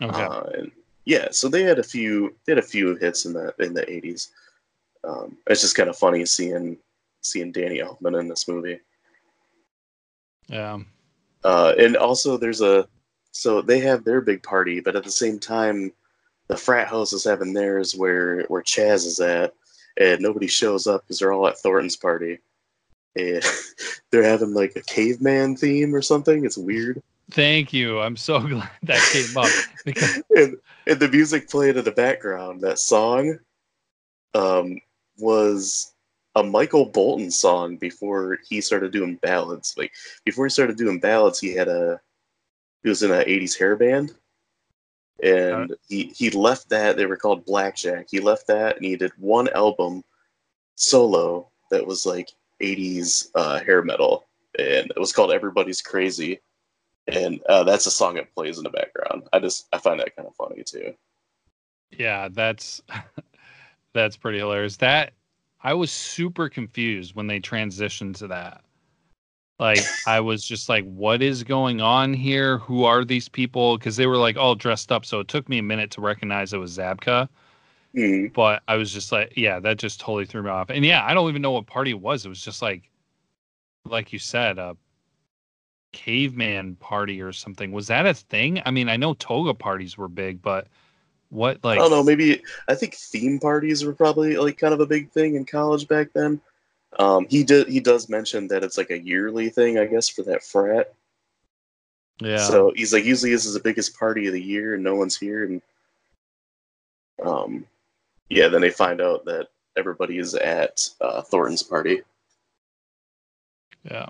[SPEAKER 2] Okay.
[SPEAKER 1] Uh, and yeah, so they had a few they had a few hits in the in the eighties. Um, it's just kind of funny seeing seeing Danny Elfman in this movie.
[SPEAKER 2] yeah.
[SPEAKER 1] Uh, and also, there's a so they have their big party, but at the same time, the frat house is having theirs where where Chaz is at, and nobody shows up because they're all at Thornton's party, and they're having like a caveman theme or something. It's weird,
[SPEAKER 2] Thank you. I'm so glad that came up because
[SPEAKER 1] and and the music played in the background. That song, um, was a Michael Bolton song before he started doing ballads. Like before he started doing ballads, he had a he was in an '80s hair band, and he he left that. They were called Blackjack. He left that, and he did one album solo that was like '80s uh, hair metal, and it was called Everybody's Crazy. and uh, that's a song that plays in the background. I just I find that kind of funny too.
[SPEAKER 2] Yeah, that's that's pretty hilarious. That I was super confused when they transitioned to that. Like I was just like, what is going on here? Who are these people? Because they were like all dressed up. So it took me a minute to recognize it was Zabka.
[SPEAKER 1] Mm.
[SPEAKER 2] But I was just like, yeah, that just totally threw me off. And yeah, I don't even know what party it was. It was just like, like you said, a caveman party or something. Was that a thing? I mean, I know toga parties were big, but what like?
[SPEAKER 1] I don't know. Maybe I think theme parties were probably like kind of a big thing in college back then. Um, he did. He does mention that it's like a yearly thing, I guess, for that frat.
[SPEAKER 2] Yeah.
[SPEAKER 1] So he's like, usually this is the biggest party of the year, and no one's here, and um, yeah. Then they find out that everybody is at uh, Thornton's party.
[SPEAKER 2] Yeah.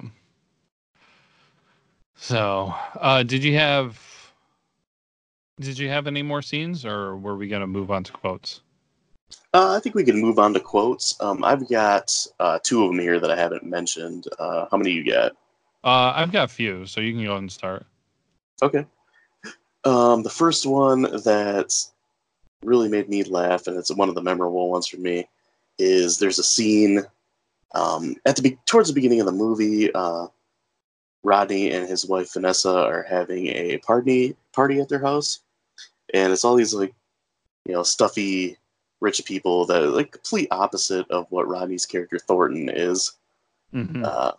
[SPEAKER 2] So, uh, did you have did you have any more scenes, or were we gonna move on to quotes?
[SPEAKER 1] Uh, I think we can move on to quotes. Um, I've got uh, two of them here that I haven't mentioned. Uh, how many you got?
[SPEAKER 2] Uh, I've got a few, so you can go ahead and start.
[SPEAKER 1] Okay. Um, the first one that really made me laugh, and it's one of the memorable ones for me, is there's a scene um, at the be- towards the beginning of the movie. Uh, Rodney and his wife Vanessa are having a party party at their house, and it's all these like, you know, stuffy rich people that are like complete opposite of what Rodney's character Thornton is.
[SPEAKER 2] Mhm.
[SPEAKER 1] Uh,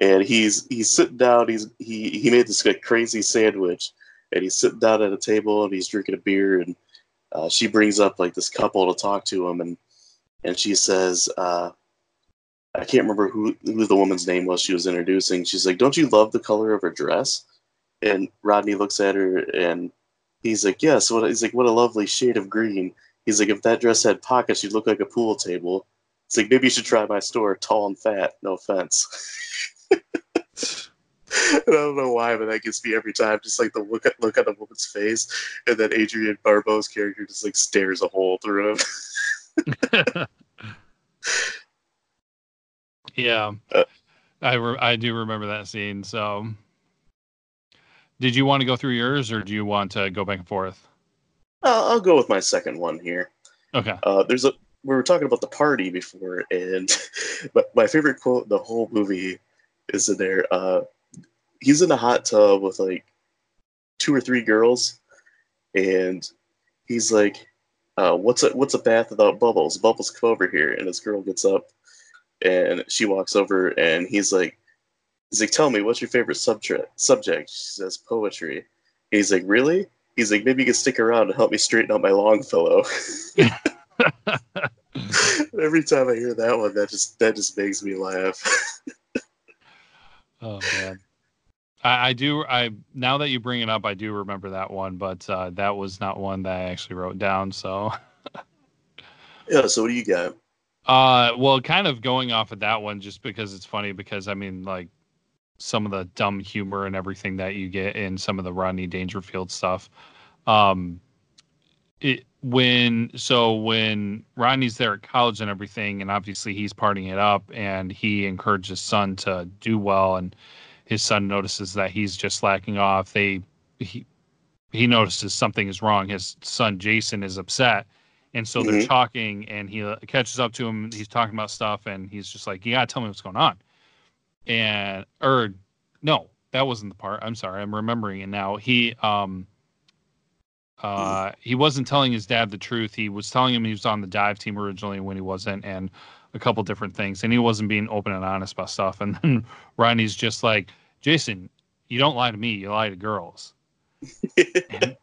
[SPEAKER 1] and he's he's sitting down. He's he he made this like crazy sandwich, and he's sitting down at a table and he's drinking a beer. And uh, she brings up like this couple to talk to him, and and she says, uh, I can't remember who who the woman's name was. She was introducing. She's like, "Don't you love the color of her dress?" And Rodney looks at her and he's like, "Yes." What he's like, "What a lovely shade of green." He's like, "If that dress had pockets, you'd look like a pool table." It's like maybe you should try my store, tall and fat. No offense. And I don't know why, but that gets me every time. Just like the look at look at the woman's face, and then Adrienne Barbeau's character just like stares a hole through him.
[SPEAKER 2] yeah,
[SPEAKER 1] Uh,
[SPEAKER 2] I re- I do remember that scene. So, did you want to go through yours, or do you want to go back and forth?
[SPEAKER 1] Uh, I'll go with my second one here.
[SPEAKER 2] Okay.
[SPEAKER 1] Uh, there's a we were talking about the party before, and but my favorite quote in the whole movie is in there. Uh, he's in a hot tub with like two or three girls, and he's like, uh, "What's a what's a bath without bubbles? Bubbles come over here." And this girl gets up, and she walks over, and he's like, "He's like, tell me what's your favorite subject?" Subject. She says, "Poetry." He's like, "Really?" He's like, "Maybe you can stick around and help me straighten out my Longfellow." Every time I hear that one, that just that just makes me laugh.
[SPEAKER 2] Oh man. I, I do I now that you bring it up, I do remember that one, but uh, that was not one that I actually wrote down. So
[SPEAKER 1] yeah. So what do you got?
[SPEAKER 2] uh well kind of going off of that one just because it's funny because I mean like some of the dumb humor and everything that you get in some of the Rodney Dangerfield stuff. Um it when so when Rodney's there at college and everything, and obviously he's partying it up, and he encourages his son to do well, and his son notices that he's just slacking off. They he he notices something is wrong. His son Jason is upset, and so they're
[SPEAKER 1] Mhm.
[SPEAKER 2] talking, and he uh, catches up to him. He's talking about stuff, and he's just like, "You gotta tell me what's going on." And or no, that wasn't the part. I'm sorry, I'm remembering it now. He um uh, he wasn't telling his dad the truth. He was telling him he was on the dive team originally when he wasn't, and a couple different things. And he wasn't being open and honest about stuff. And then Ronnie's just like, Jason, you don't lie to me, you lie to girls.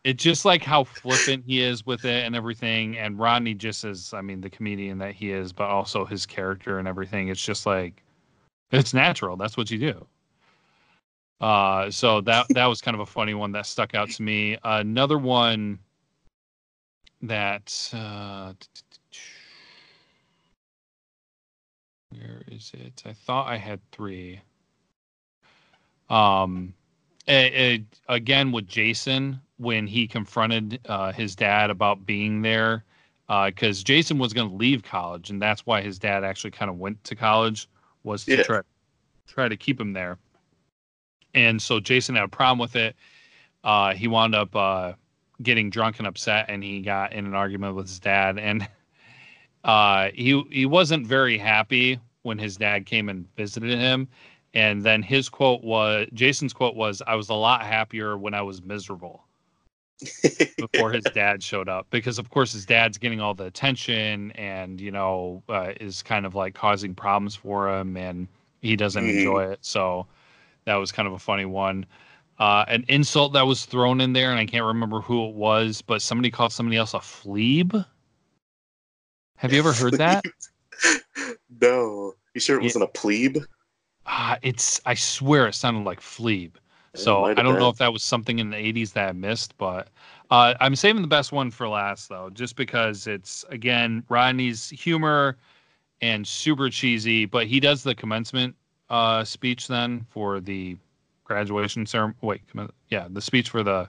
[SPEAKER 2] It's just like how flippant he is with it and everything. And Rodney just is, I mean, the comedian that he is, but also his character and everything. It's just like, it's natural. That's what you do. Uh, so that that was kind of a funny one that stuck out to me. another one that uh, where is it? I thought I had three. Um, eh, eh, again with Jason when he confronted uh, his dad about being there, because Jason was going to leave college, and that's why his dad actually kind of went to college was to
[SPEAKER 1] Yeah.
[SPEAKER 2] try try to keep him there and so Jason had a problem with it. Uh, he wound up uh, getting drunk and upset, and he got in an argument with his dad, and uh, he he wasn't very happy when his dad came and visited him. And then his quote was Jason's quote was, "I was a lot happier when I was miserable." Before his dad showed up because of course his dad's getting all the attention and you know uh, is kind of like causing problems for him and he doesn't mm-hmm. enjoy it so that was kind of a funny one. Uh, an insult that was thrown in there and i can't remember who it was but somebody called somebody else a fleeb? Have you ever heard that?
[SPEAKER 1] No. You sure it wasn't a plebe
[SPEAKER 2] uh, it's i swear it sounded like fleeb so I don't been. know if that was something in the 80s that I missed, but uh, I'm saving the best one for last though, just because it's again Rodney's humor and super cheesy, but he does the commencement uh, speech then for the graduation ceremony. Wait, yeah, the speech for the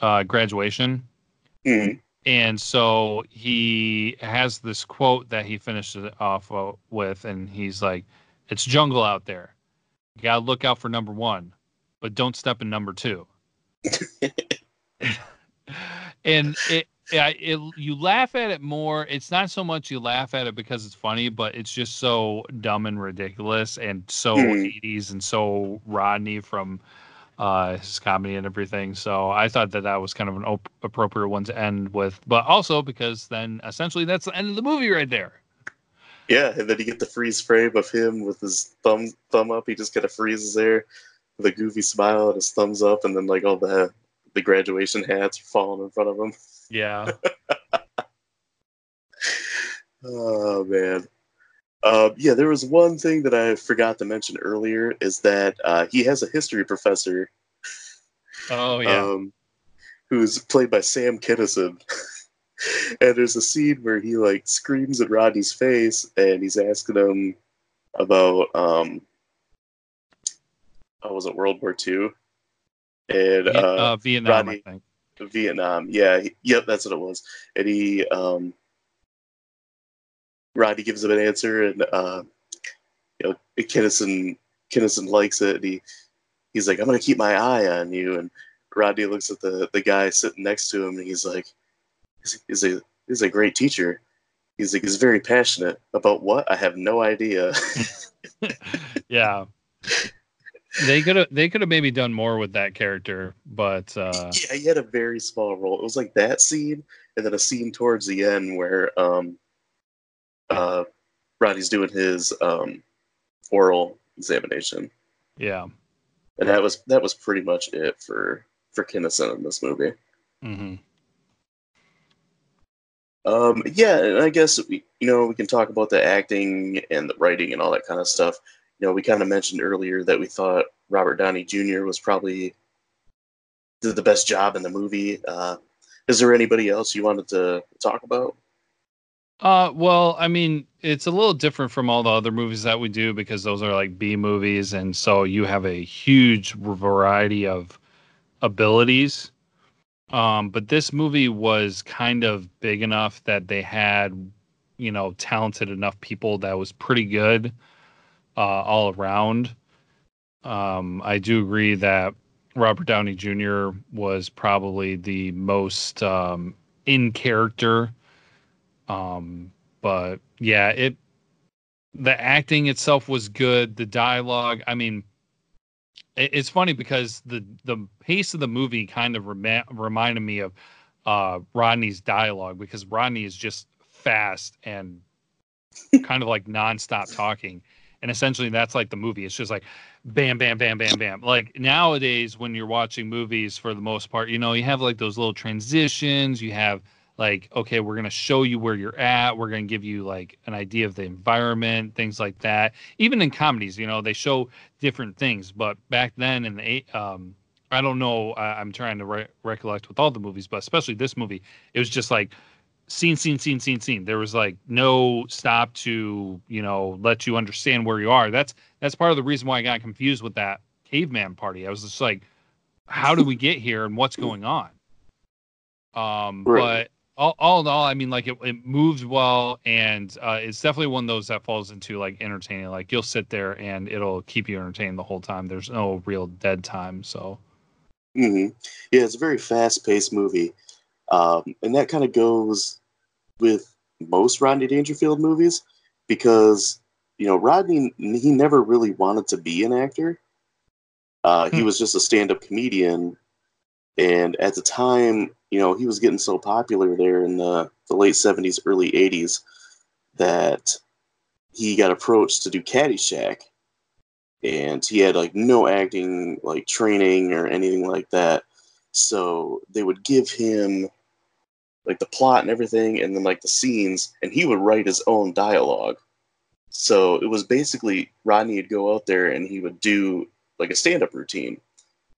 [SPEAKER 2] uh, graduation.
[SPEAKER 1] Mm-hmm.
[SPEAKER 2] And so he has this quote that he finishes it off with, and he's like, "It's jungle out there. You gotta look out for number one but don't step in number two. and it, it, it, you laugh at it more. It's not so much you laugh at it because it's funny, but it's just so dumb and ridiculous and so mm. 80s and so Rodney from uh, his comedy and everything. So I thought that that was kind of an op- appropriate one to end with, but also because then essentially that's the end of the movie right there.
[SPEAKER 1] Yeah, and then you get the freeze frame of him with his thumb thumb up. He just kind of freezes there a goofy smile and his thumbs up, and then like all the the graduation hats falling in front of him.
[SPEAKER 2] Yeah.
[SPEAKER 1] oh man. Uh, yeah, there was one thing that I forgot to mention earlier is that uh, he has a history professor.
[SPEAKER 2] Oh yeah. Um,
[SPEAKER 1] who's played by Sam Kinison. and there's a scene where he like screams at Rodney's face and he's asking him about um, oh, was it World War II? And uh, uh,
[SPEAKER 2] Vietnam, Rodney, I think.
[SPEAKER 1] Vietnam, yeah, he, yep, that's what it was. And he, um, Rodney gives him an answer, and uh, you know, Kinison Kinison likes it. And he he's like, "I'm gonna keep my eye on you." And Rodney looks at the the guy sitting next to him, and he's like, "He's, he's a he's a great teacher." He's like, he's very passionate about what I have no idea.
[SPEAKER 2] yeah they could have they could have maybe done more with that character, but uh,
[SPEAKER 1] yeah, he had a very small role. It was like that scene, and then a scene towards the end where um, uh, Rodney's doing his um, oral examination.
[SPEAKER 2] Yeah,
[SPEAKER 1] and that was that was pretty much it for for Kinison in this movie.
[SPEAKER 2] Mm-hmm.
[SPEAKER 1] Um, yeah, I guess we, you know we can talk about the acting and the writing and all that kind of stuff you know, we kind of mentioned earlier that we thought Robert Downey Jr. was probably did the best job in the movie. Uh, is there anybody else you wanted to talk about?
[SPEAKER 2] Uh, well, I mean, it's a little different from all the other movies that we do because those are like B movies, and so you have a huge variety of abilities. Um, but this movie was kind of big enough that they had, you know, talented enough people that was pretty good uh, all around. Um, I do agree that Robert Downey Jr. was probably the most um, in character. Um, but yeah, it the acting itself was good. The dialogue, I mean, it, it's funny because the the pace of the movie kind of rem- reminded me of uh, Rodney's dialogue because Rodney is just fast and kind of like nonstop talking and essentially that's like the movie. It's just like bam bam bam bam bam. Like nowadays when you're watching movies for the most part you know you have like those little transitions. You have like okay we're going to show you where you're at. We're going to give you like an idea of the environment things like that. Even in comedies you know they show different things. But back then in the um i don't know I, am trying to re- recollect with all the movies but especially this movie it was just like scene, scene, scene, scene, scene. There was like no stop to, you know, let you understand where you are. That's that's part of the reason why I got confused with that caveman party. I was just like, how do we get here and what's going on? Um, right. but all, all in all, I mean, like it, it moves well, and uh, it's definitely one of those that falls into like entertaining. Like you'll sit there and it'll keep you entertained the whole time. There's no real dead time. So,
[SPEAKER 1] Mm-hmm. yeah, it's a very fast-paced movie, um, and that kind of goes with most Rodney Dangerfield movies because you know Rodney he never really wanted to be an actor. Uh, He
[SPEAKER 2] Hmm.
[SPEAKER 1] was just a stand-up comedian, and at the time, you know, he was getting so popular there in the, the late '70s, early '80s that he got approached to do Caddyshack, and he had like no acting like training or anything like that. So they would give him like the plot and everything, and then like the scenes, and he would write his own dialogue. So it was basically Rodney would go out there and he would do like a stand-up routine,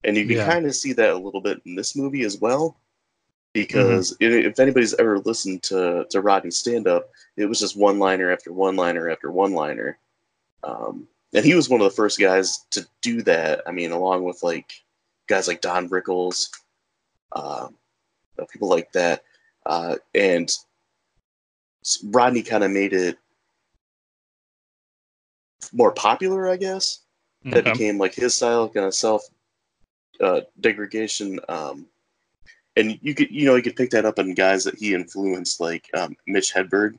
[SPEAKER 1] and you can
[SPEAKER 2] Yeah.
[SPEAKER 1] kind of see that a little bit in this movie as well. Because i- if anybody's ever listened to to Rodney's stand-up, it was just one-liner after one-liner after one-liner, um, and he was one of the first guys to do that. I mean, along with like guys like Don Rickles, um, know, people like that, uh, and Rodney kind of made it more popular, I guess. That became like his style, kind of self uh, degradation. Um, and you could, you know, you could pick that up in guys that he influenced, like um, Mitch Hedberg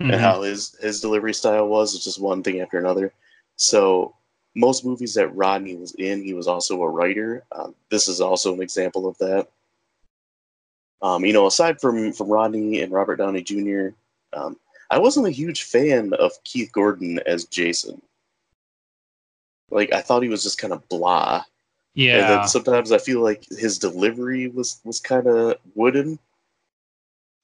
[SPEAKER 2] Mhm.
[SPEAKER 1] and how his his delivery style was. It's just one thing after another. So most movies that Rodney was in, he was also a writer. Um, this is also an example of that. Um, you know, aside from from Rodney and Robert Downey Jr., um, I wasn't a huge fan of Keith Gordon as Jason. Like I thought he was just kind of blah, and
[SPEAKER 2] yeah,
[SPEAKER 1] then sometimes I feel like his delivery was was kind of wooden.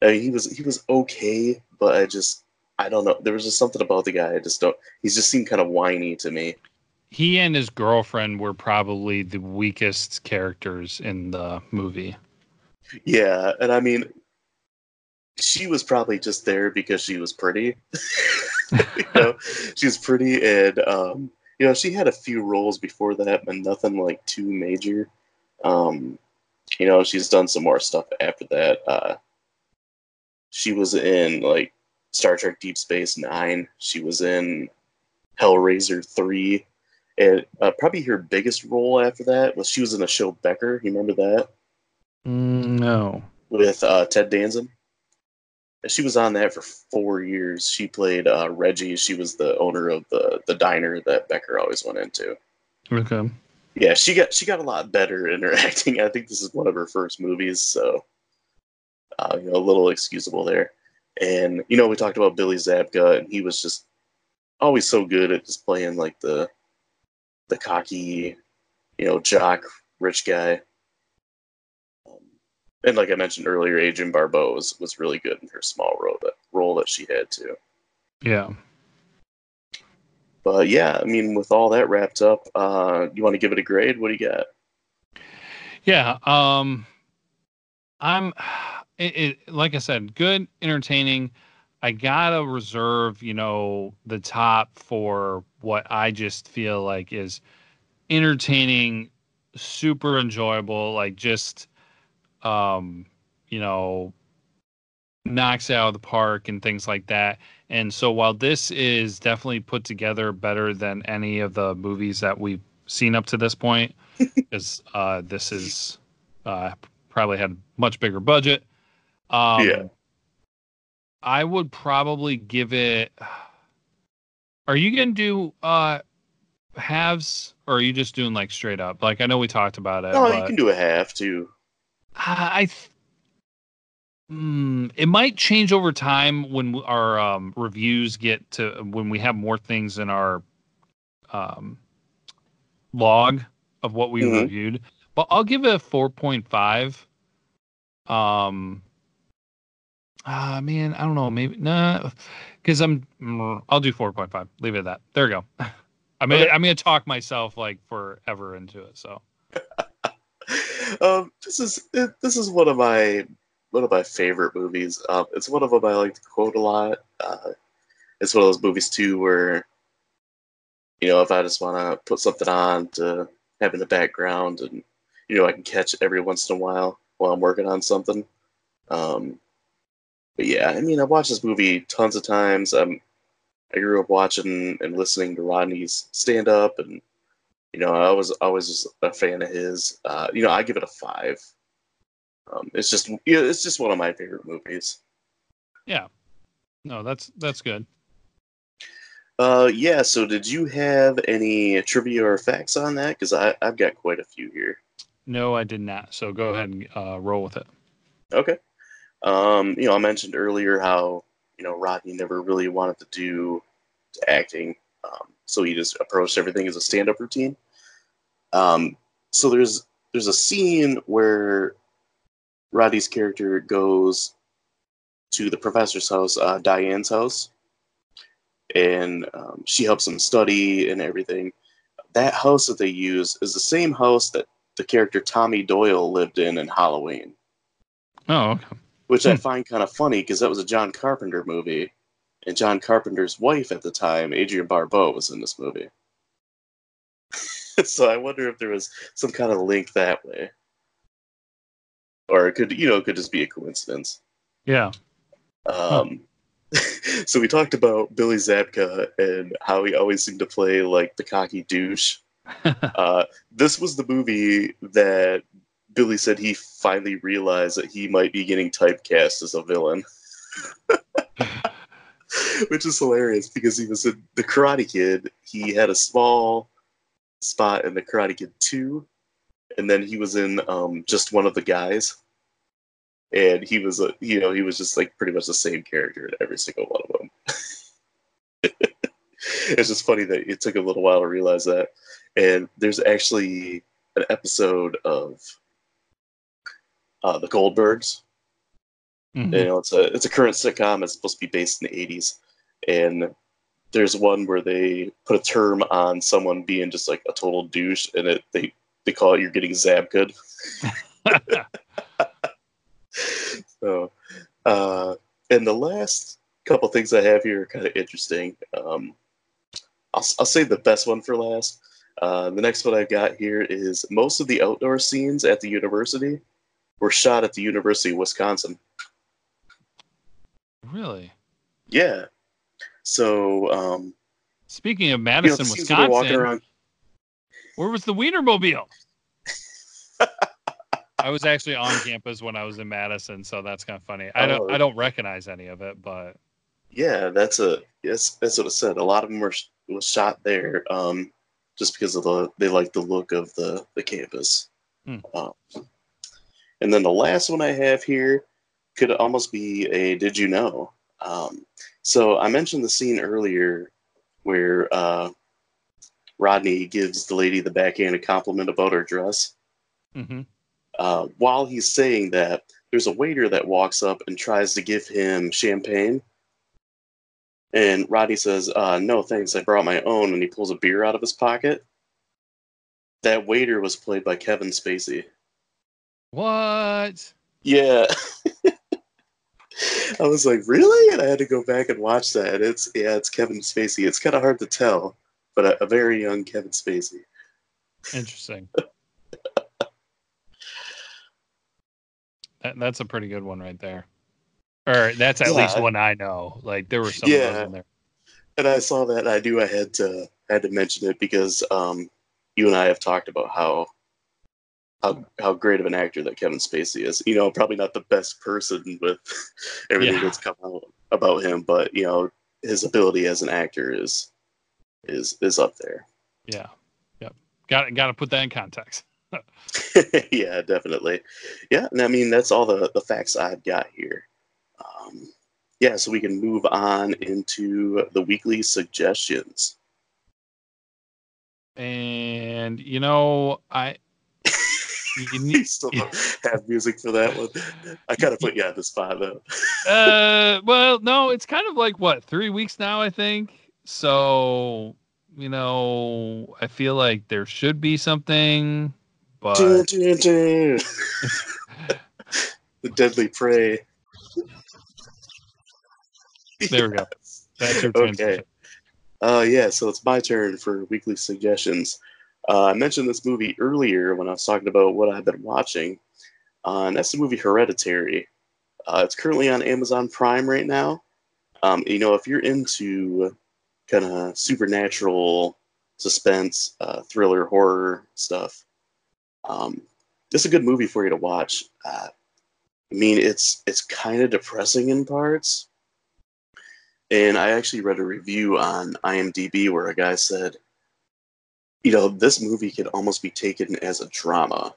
[SPEAKER 1] I mean, he was he was okay, but I just I don't know. There was just something about the guy. I just don't. He just seemed kind of whiny to me.
[SPEAKER 2] he and his girlfriend were probably the weakest characters in the movie.
[SPEAKER 1] Yeah, and I mean, she was probably just there because she was pretty. you know, she's pretty, and um, you know, she had a few roles before that, but nothing like too major. Um, you know, she's done some more stuff after that. Uh, she was in like Star Trek Deep Space Nine. She was in Hellraiser Three, and uh, probably her biggest role after that was she was in the show Becker. You remember that?
[SPEAKER 2] Mm, no.
[SPEAKER 1] with uh, Ted Danson. She was on that for four years. She played uh, Reggie. She was the owner of the the diner that Becker always went into.
[SPEAKER 2] Okay.
[SPEAKER 1] Yeah, she got she got a lot better in her acting. I think this is one of her first movies, so uh, you know, a little excusable there. And you know, we talked about Billy Zabka, and he was just always so good at just playing like the the cocky, you know, jock rich guy. And like I mentioned earlier, Adrienne Barbeau was, was really good in her small role that role that she had too.
[SPEAKER 2] Yeah.
[SPEAKER 1] But yeah, I mean, with all that wrapped up, uh, you want to give it a grade? What do you got?
[SPEAKER 2] Yeah. Um, I'm, it, it, like I said, good, entertaining. I gotta reserve, you know, the top for what I just feel like is entertaining, super enjoyable, like just, um, you know, knocks it out of the park and things like that. And so while this is definitely put together better than any of the movies that we've seen up to this point, because uh, this is uh, probably had a much bigger budget. Um,
[SPEAKER 1] Yeah.
[SPEAKER 2] I would probably give it. Are you gonna do uh halves, or are you just doing like straight up? Like I know we talked about it.
[SPEAKER 1] No,
[SPEAKER 2] but
[SPEAKER 1] you can do a half too.
[SPEAKER 2] I. th- Mm, it might change over time when our um, reviews get to when we have more things in our um, log of what we
[SPEAKER 1] Mhm.
[SPEAKER 2] reviewed. But I'll give it a four point five. Um, ah man, I don't know, maybe nah, because I'm mm, I'll do four point five. Leave it at that. There we go. I mean,
[SPEAKER 1] Okay.
[SPEAKER 2] I'm gonna talk myself like forever into it. So
[SPEAKER 1] um, this is it, this is one of my one of my favorite movies. Um, it's one of them I like to quote a lot. Uh, it's one of those movies too where you know if I just want to put something on to have in the background and you know I can catch it every once in a while while I'm working on something. Um, but yeah, I mean, I've watched this movie tons of times. Um, I grew up watching and listening to Rodney's stand up, and you know, I was always a fan of his. Uh, you know, I give it a five. Um, it's just, you know, it's just one of my favorite movies.
[SPEAKER 2] Yeah, no, that's that's good.
[SPEAKER 1] Uh, yeah. So, did you have any trivia or facts on that? Because I I've got quite a few here.
[SPEAKER 2] No, I did not. So go ahead and uh, roll with it.
[SPEAKER 1] Okay. Um, you know, I mentioned earlier how you know Rodney never really wanted to do acting, um, so he just approached everything as a stand-up routine. Um, so there's there's a scene where Roddy's character goes to the professor's house, uh, Diane's house, and um, she helps him study and everything. That house that they use is the same house that the character Tommy Doyle lived in in Halloween.
[SPEAKER 2] Oh, okay.
[SPEAKER 1] Which I
[SPEAKER 2] Hmm.
[SPEAKER 1] find kind of funny because that was a John Carpenter movie, and John Carpenter's wife at the time, Adrienne Barbeau, was in this movie. so I wonder if there was some kind of link that way, or it could, you know, it could just be a coincidence.
[SPEAKER 2] Yeah.
[SPEAKER 1] Um, so we talked about Billy Zabka and how he always seemed to play like the cocky douche. Uh, this was the movie that Billy said he finally realized that he might be getting typecast as a villain, which is hilarious because he was in The Karate Kid. He had a small spot in The Karate Kid 2, and then he was in um, just one of the guys. And he was, a, you know, he was just like pretty much the same character in every single one of them. it's just funny that it took a little while to realize that. And there's actually an episode of uh, the Goldbergs.
[SPEAKER 2] Mhm.
[SPEAKER 1] You know, it's a it's a current sitcom. It's supposed to be based in the '80s, and there's one where they put a term on someone being just like a total douche, and it they they call it "you're getting zabgood." so, uh, and the last couple things I have here are kind of interesting. Um, I'll I'll save the best one for last. Uh, the next one I've got here is most of the outdoor scenes at the university were shot at the University of Wisconsin.
[SPEAKER 2] really?
[SPEAKER 1] Yeah. So, um,
[SPEAKER 2] Speaking of
[SPEAKER 1] you know,
[SPEAKER 2] Madison,
[SPEAKER 1] where walking
[SPEAKER 2] Wisconsin,
[SPEAKER 1] around.
[SPEAKER 2] where was the Wienermobile? I was actually on campus when I was in Madison, so that's kind of funny. I don't
[SPEAKER 1] Oh.
[SPEAKER 2] I don't recognize any of it, but
[SPEAKER 1] Yeah, that's a yes. That's what I said. A lot of them were was shot there, um, just because of the they like the look of the the campus.
[SPEAKER 2] Hmm.
[SPEAKER 1] Um, and then the last one I have here could almost be a did you know? Um, so I mentioned the scene earlier where uh, Rodney gives the lady the backhanded compliment about her dress.
[SPEAKER 2] mhm.
[SPEAKER 1] uh, while he's saying that, there's a waiter that walks up and tries to give him champagne. And Rodney says, uh, No, thanks, I brought my own. And he pulls a beer out of his pocket. That waiter was played by Kevin Spacey.
[SPEAKER 2] what?
[SPEAKER 1] Yeah. I was like, Really? And I had to go back and watch that. And it's, yeah, it's Kevin Spacey. It's kind of hard to tell, but a, a very young Kevin Spacey.
[SPEAKER 2] Interesting. that, that's a pretty good one right there. Or that's at
[SPEAKER 1] Yeah.
[SPEAKER 2] least one I know. Like there were some of
[SPEAKER 1] Yeah.
[SPEAKER 2] those in there.
[SPEAKER 1] and I saw that. I knew I had to had to mention it because um, you and I have talked about how how how great of an actor that Kevin Spacey is. You know, probably not the best person with everything
[SPEAKER 2] Yeah.
[SPEAKER 1] that's come out about him, but you know, his ability as an actor is is is up there.
[SPEAKER 2] Yeah. Yep. Got got to put that in context.
[SPEAKER 1] yeah, definitely. Yeah, and I mean that's all the the facts I've got here. Um, yeah, so we can move on into the weekly suggestions.
[SPEAKER 2] And you know, I you need,
[SPEAKER 1] still don't have music for that one. I kind of put you on the spot though.
[SPEAKER 2] uh well no it's kind of like what three weeks now i think so you know i feel like there should be something but
[SPEAKER 1] the deadly prey.
[SPEAKER 2] There we go. that's your
[SPEAKER 1] Okay.
[SPEAKER 2] transition.
[SPEAKER 1] Uh, yeah, so it's my turn for weekly suggestions. Uh, I mentioned this movie earlier when I was talking about what I've been watching, uh, and that's the movie Hereditary. Uh, it's currently on Amazon Prime right now. Um, you know, if you're into kind of supernatural suspense, uh, thriller, horror stuff, um, this is a good movie for you to watch. Uh, I mean, it's it's kind of depressing in parts, and I actually read a review on IMDb where a guy said, you know, this movie could almost be taken as a drama,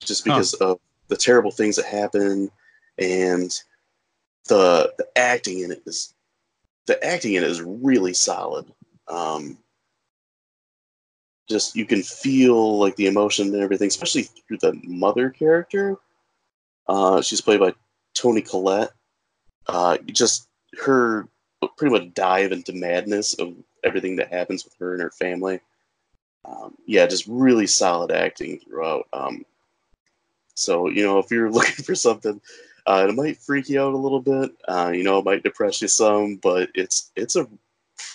[SPEAKER 1] just because huh. of the terrible things that happen and the the acting in it is the acting in it is really solid. Um, just you can feel like the emotion and everything, especially through the mother character. Uh, she's played by Toni Collette. Uh, just her pretty much dive into madness of everything that happens with her and her family. Um, yeah, just really solid acting throughout. Um, so you know, if you're looking for something, uh, it might freak you out a little bit. Uh, you know, it might depress you some, but it's it's a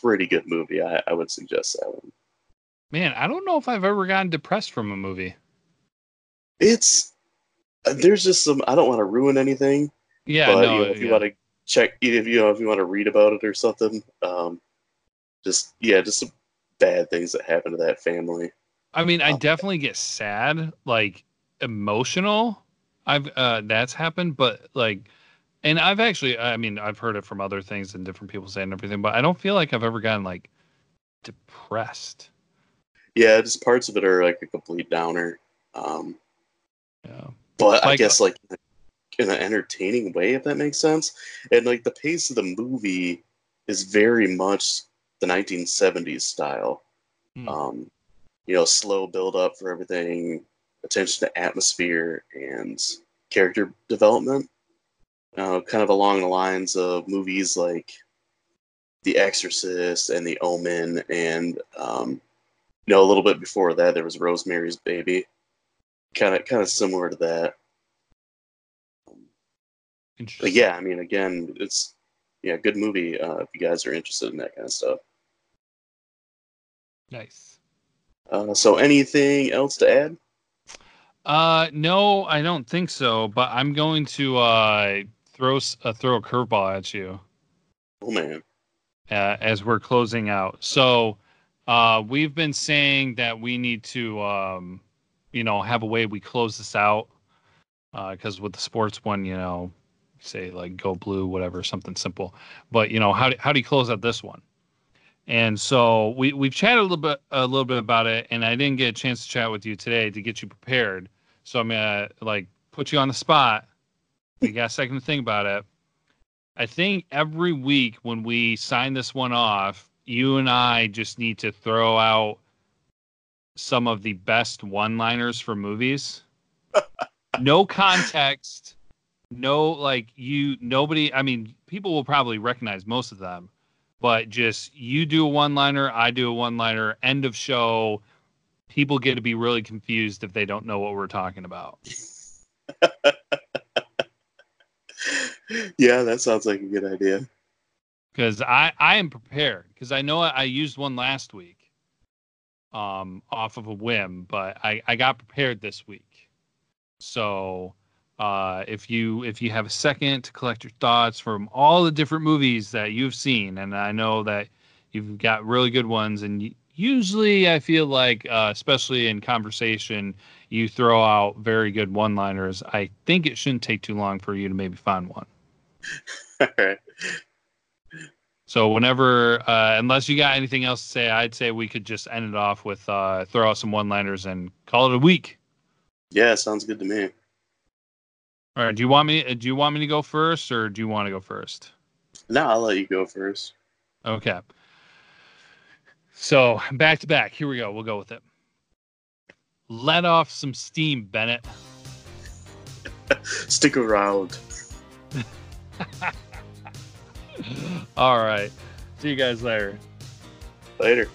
[SPEAKER 1] pretty good movie. I, I would suggest that one.
[SPEAKER 2] Man, I don't know if I've ever gotten depressed from a movie.
[SPEAKER 1] It's uh, there's just some. I don't want to ruin anything.
[SPEAKER 2] Yeah, but, no,
[SPEAKER 1] you know, if
[SPEAKER 2] yeah.
[SPEAKER 1] you want to check, if you know, if you want to read about it or something, um, just yeah, just some bad things that happen to that family.
[SPEAKER 2] I mean, I um, definitely get sad, like emotional. I've uh, that's happened, but like, and I've actually, I mean, I've heard it from other things and different people saying everything, but I don't feel like I've ever gotten like depressed.
[SPEAKER 1] Yeah, just parts of it are like a complete downer. Um,
[SPEAKER 2] yeah,
[SPEAKER 1] but like, I guess like in an entertaining way, if that makes sense. And like the pace of the movie is very much the 1970s style. Hmm. Um, you know, slow build up for everything, attention to atmosphere and character development. Uh, kind of along the lines of movies like The Exorcist and The Omen, and um, you know, a little bit before that, there was Rosemary's Baby. Kind of, kind of similar to that. But yeah, I mean, again, it's yeah, good movie uh, if you guys are interested in that kind of stuff.
[SPEAKER 2] Nice.
[SPEAKER 1] Uh, so, anything else to add?
[SPEAKER 2] Uh, no, I don't think so. But I'm going to uh, throw uh, throw a curveball at you.
[SPEAKER 1] Oh man!
[SPEAKER 2] Uh, as we're closing out, so uh, we've been saying that we need to, um, you know, have a way we close this out. Because uh, with the sports one, you know, say like go blue, whatever, something simple. But you know, how do, how do you close out this one? And so we we've chatted a little bit a little bit about it, and I didn't get a chance to chat with you today to get you prepared. So I'm gonna like put you on the spot. You got a second to think about it. I think every week when we sign this one off, you and I just need to throw out some of the best one-liners for movies. no context, no like you nobody I mean people will probably recognize most of them but just you do a one liner, I do a one liner, end of show. People get to be really confused if they don't know what we're talking about.
[SPEAKER 1] yeah, that sounds like a good idea.
[SPEAKER 2] Because I, I am prepared because I know I, I used one last week um, off of a whim, but I, I got prepared this week. So uh, if you if you have a second to collect your thoughts from all the different movies that you've seen, and I know that you've got really good ones, and usually I feel like, uh, especially in conversation, you throw out very good one-liners. I think it shouldn't take too long for you to maybe find one.
[SPEAKER 1] all right.
[SPEAKER 2] So whenever, uh, unless you got anything else to say, I'd say we could just end it off with uh, throw out some one-liners and call it a week.
[SPEAKER 1] Yeah, sounds good to me.
[SPEAKER 2] All right. Do you want me? Uh, do you want me to go first, or do you want to go first?
[SPEAKER 1] No, I'll let you go first.
[SPEAKER 2] Okay. So back to back. Here we go. We'll go with it. Let off some steam, Bennett.
[SPEAKER 1] Stick around.
[SPEAKER 2] All right. See you guys later.
[SPEAKER 1] Later.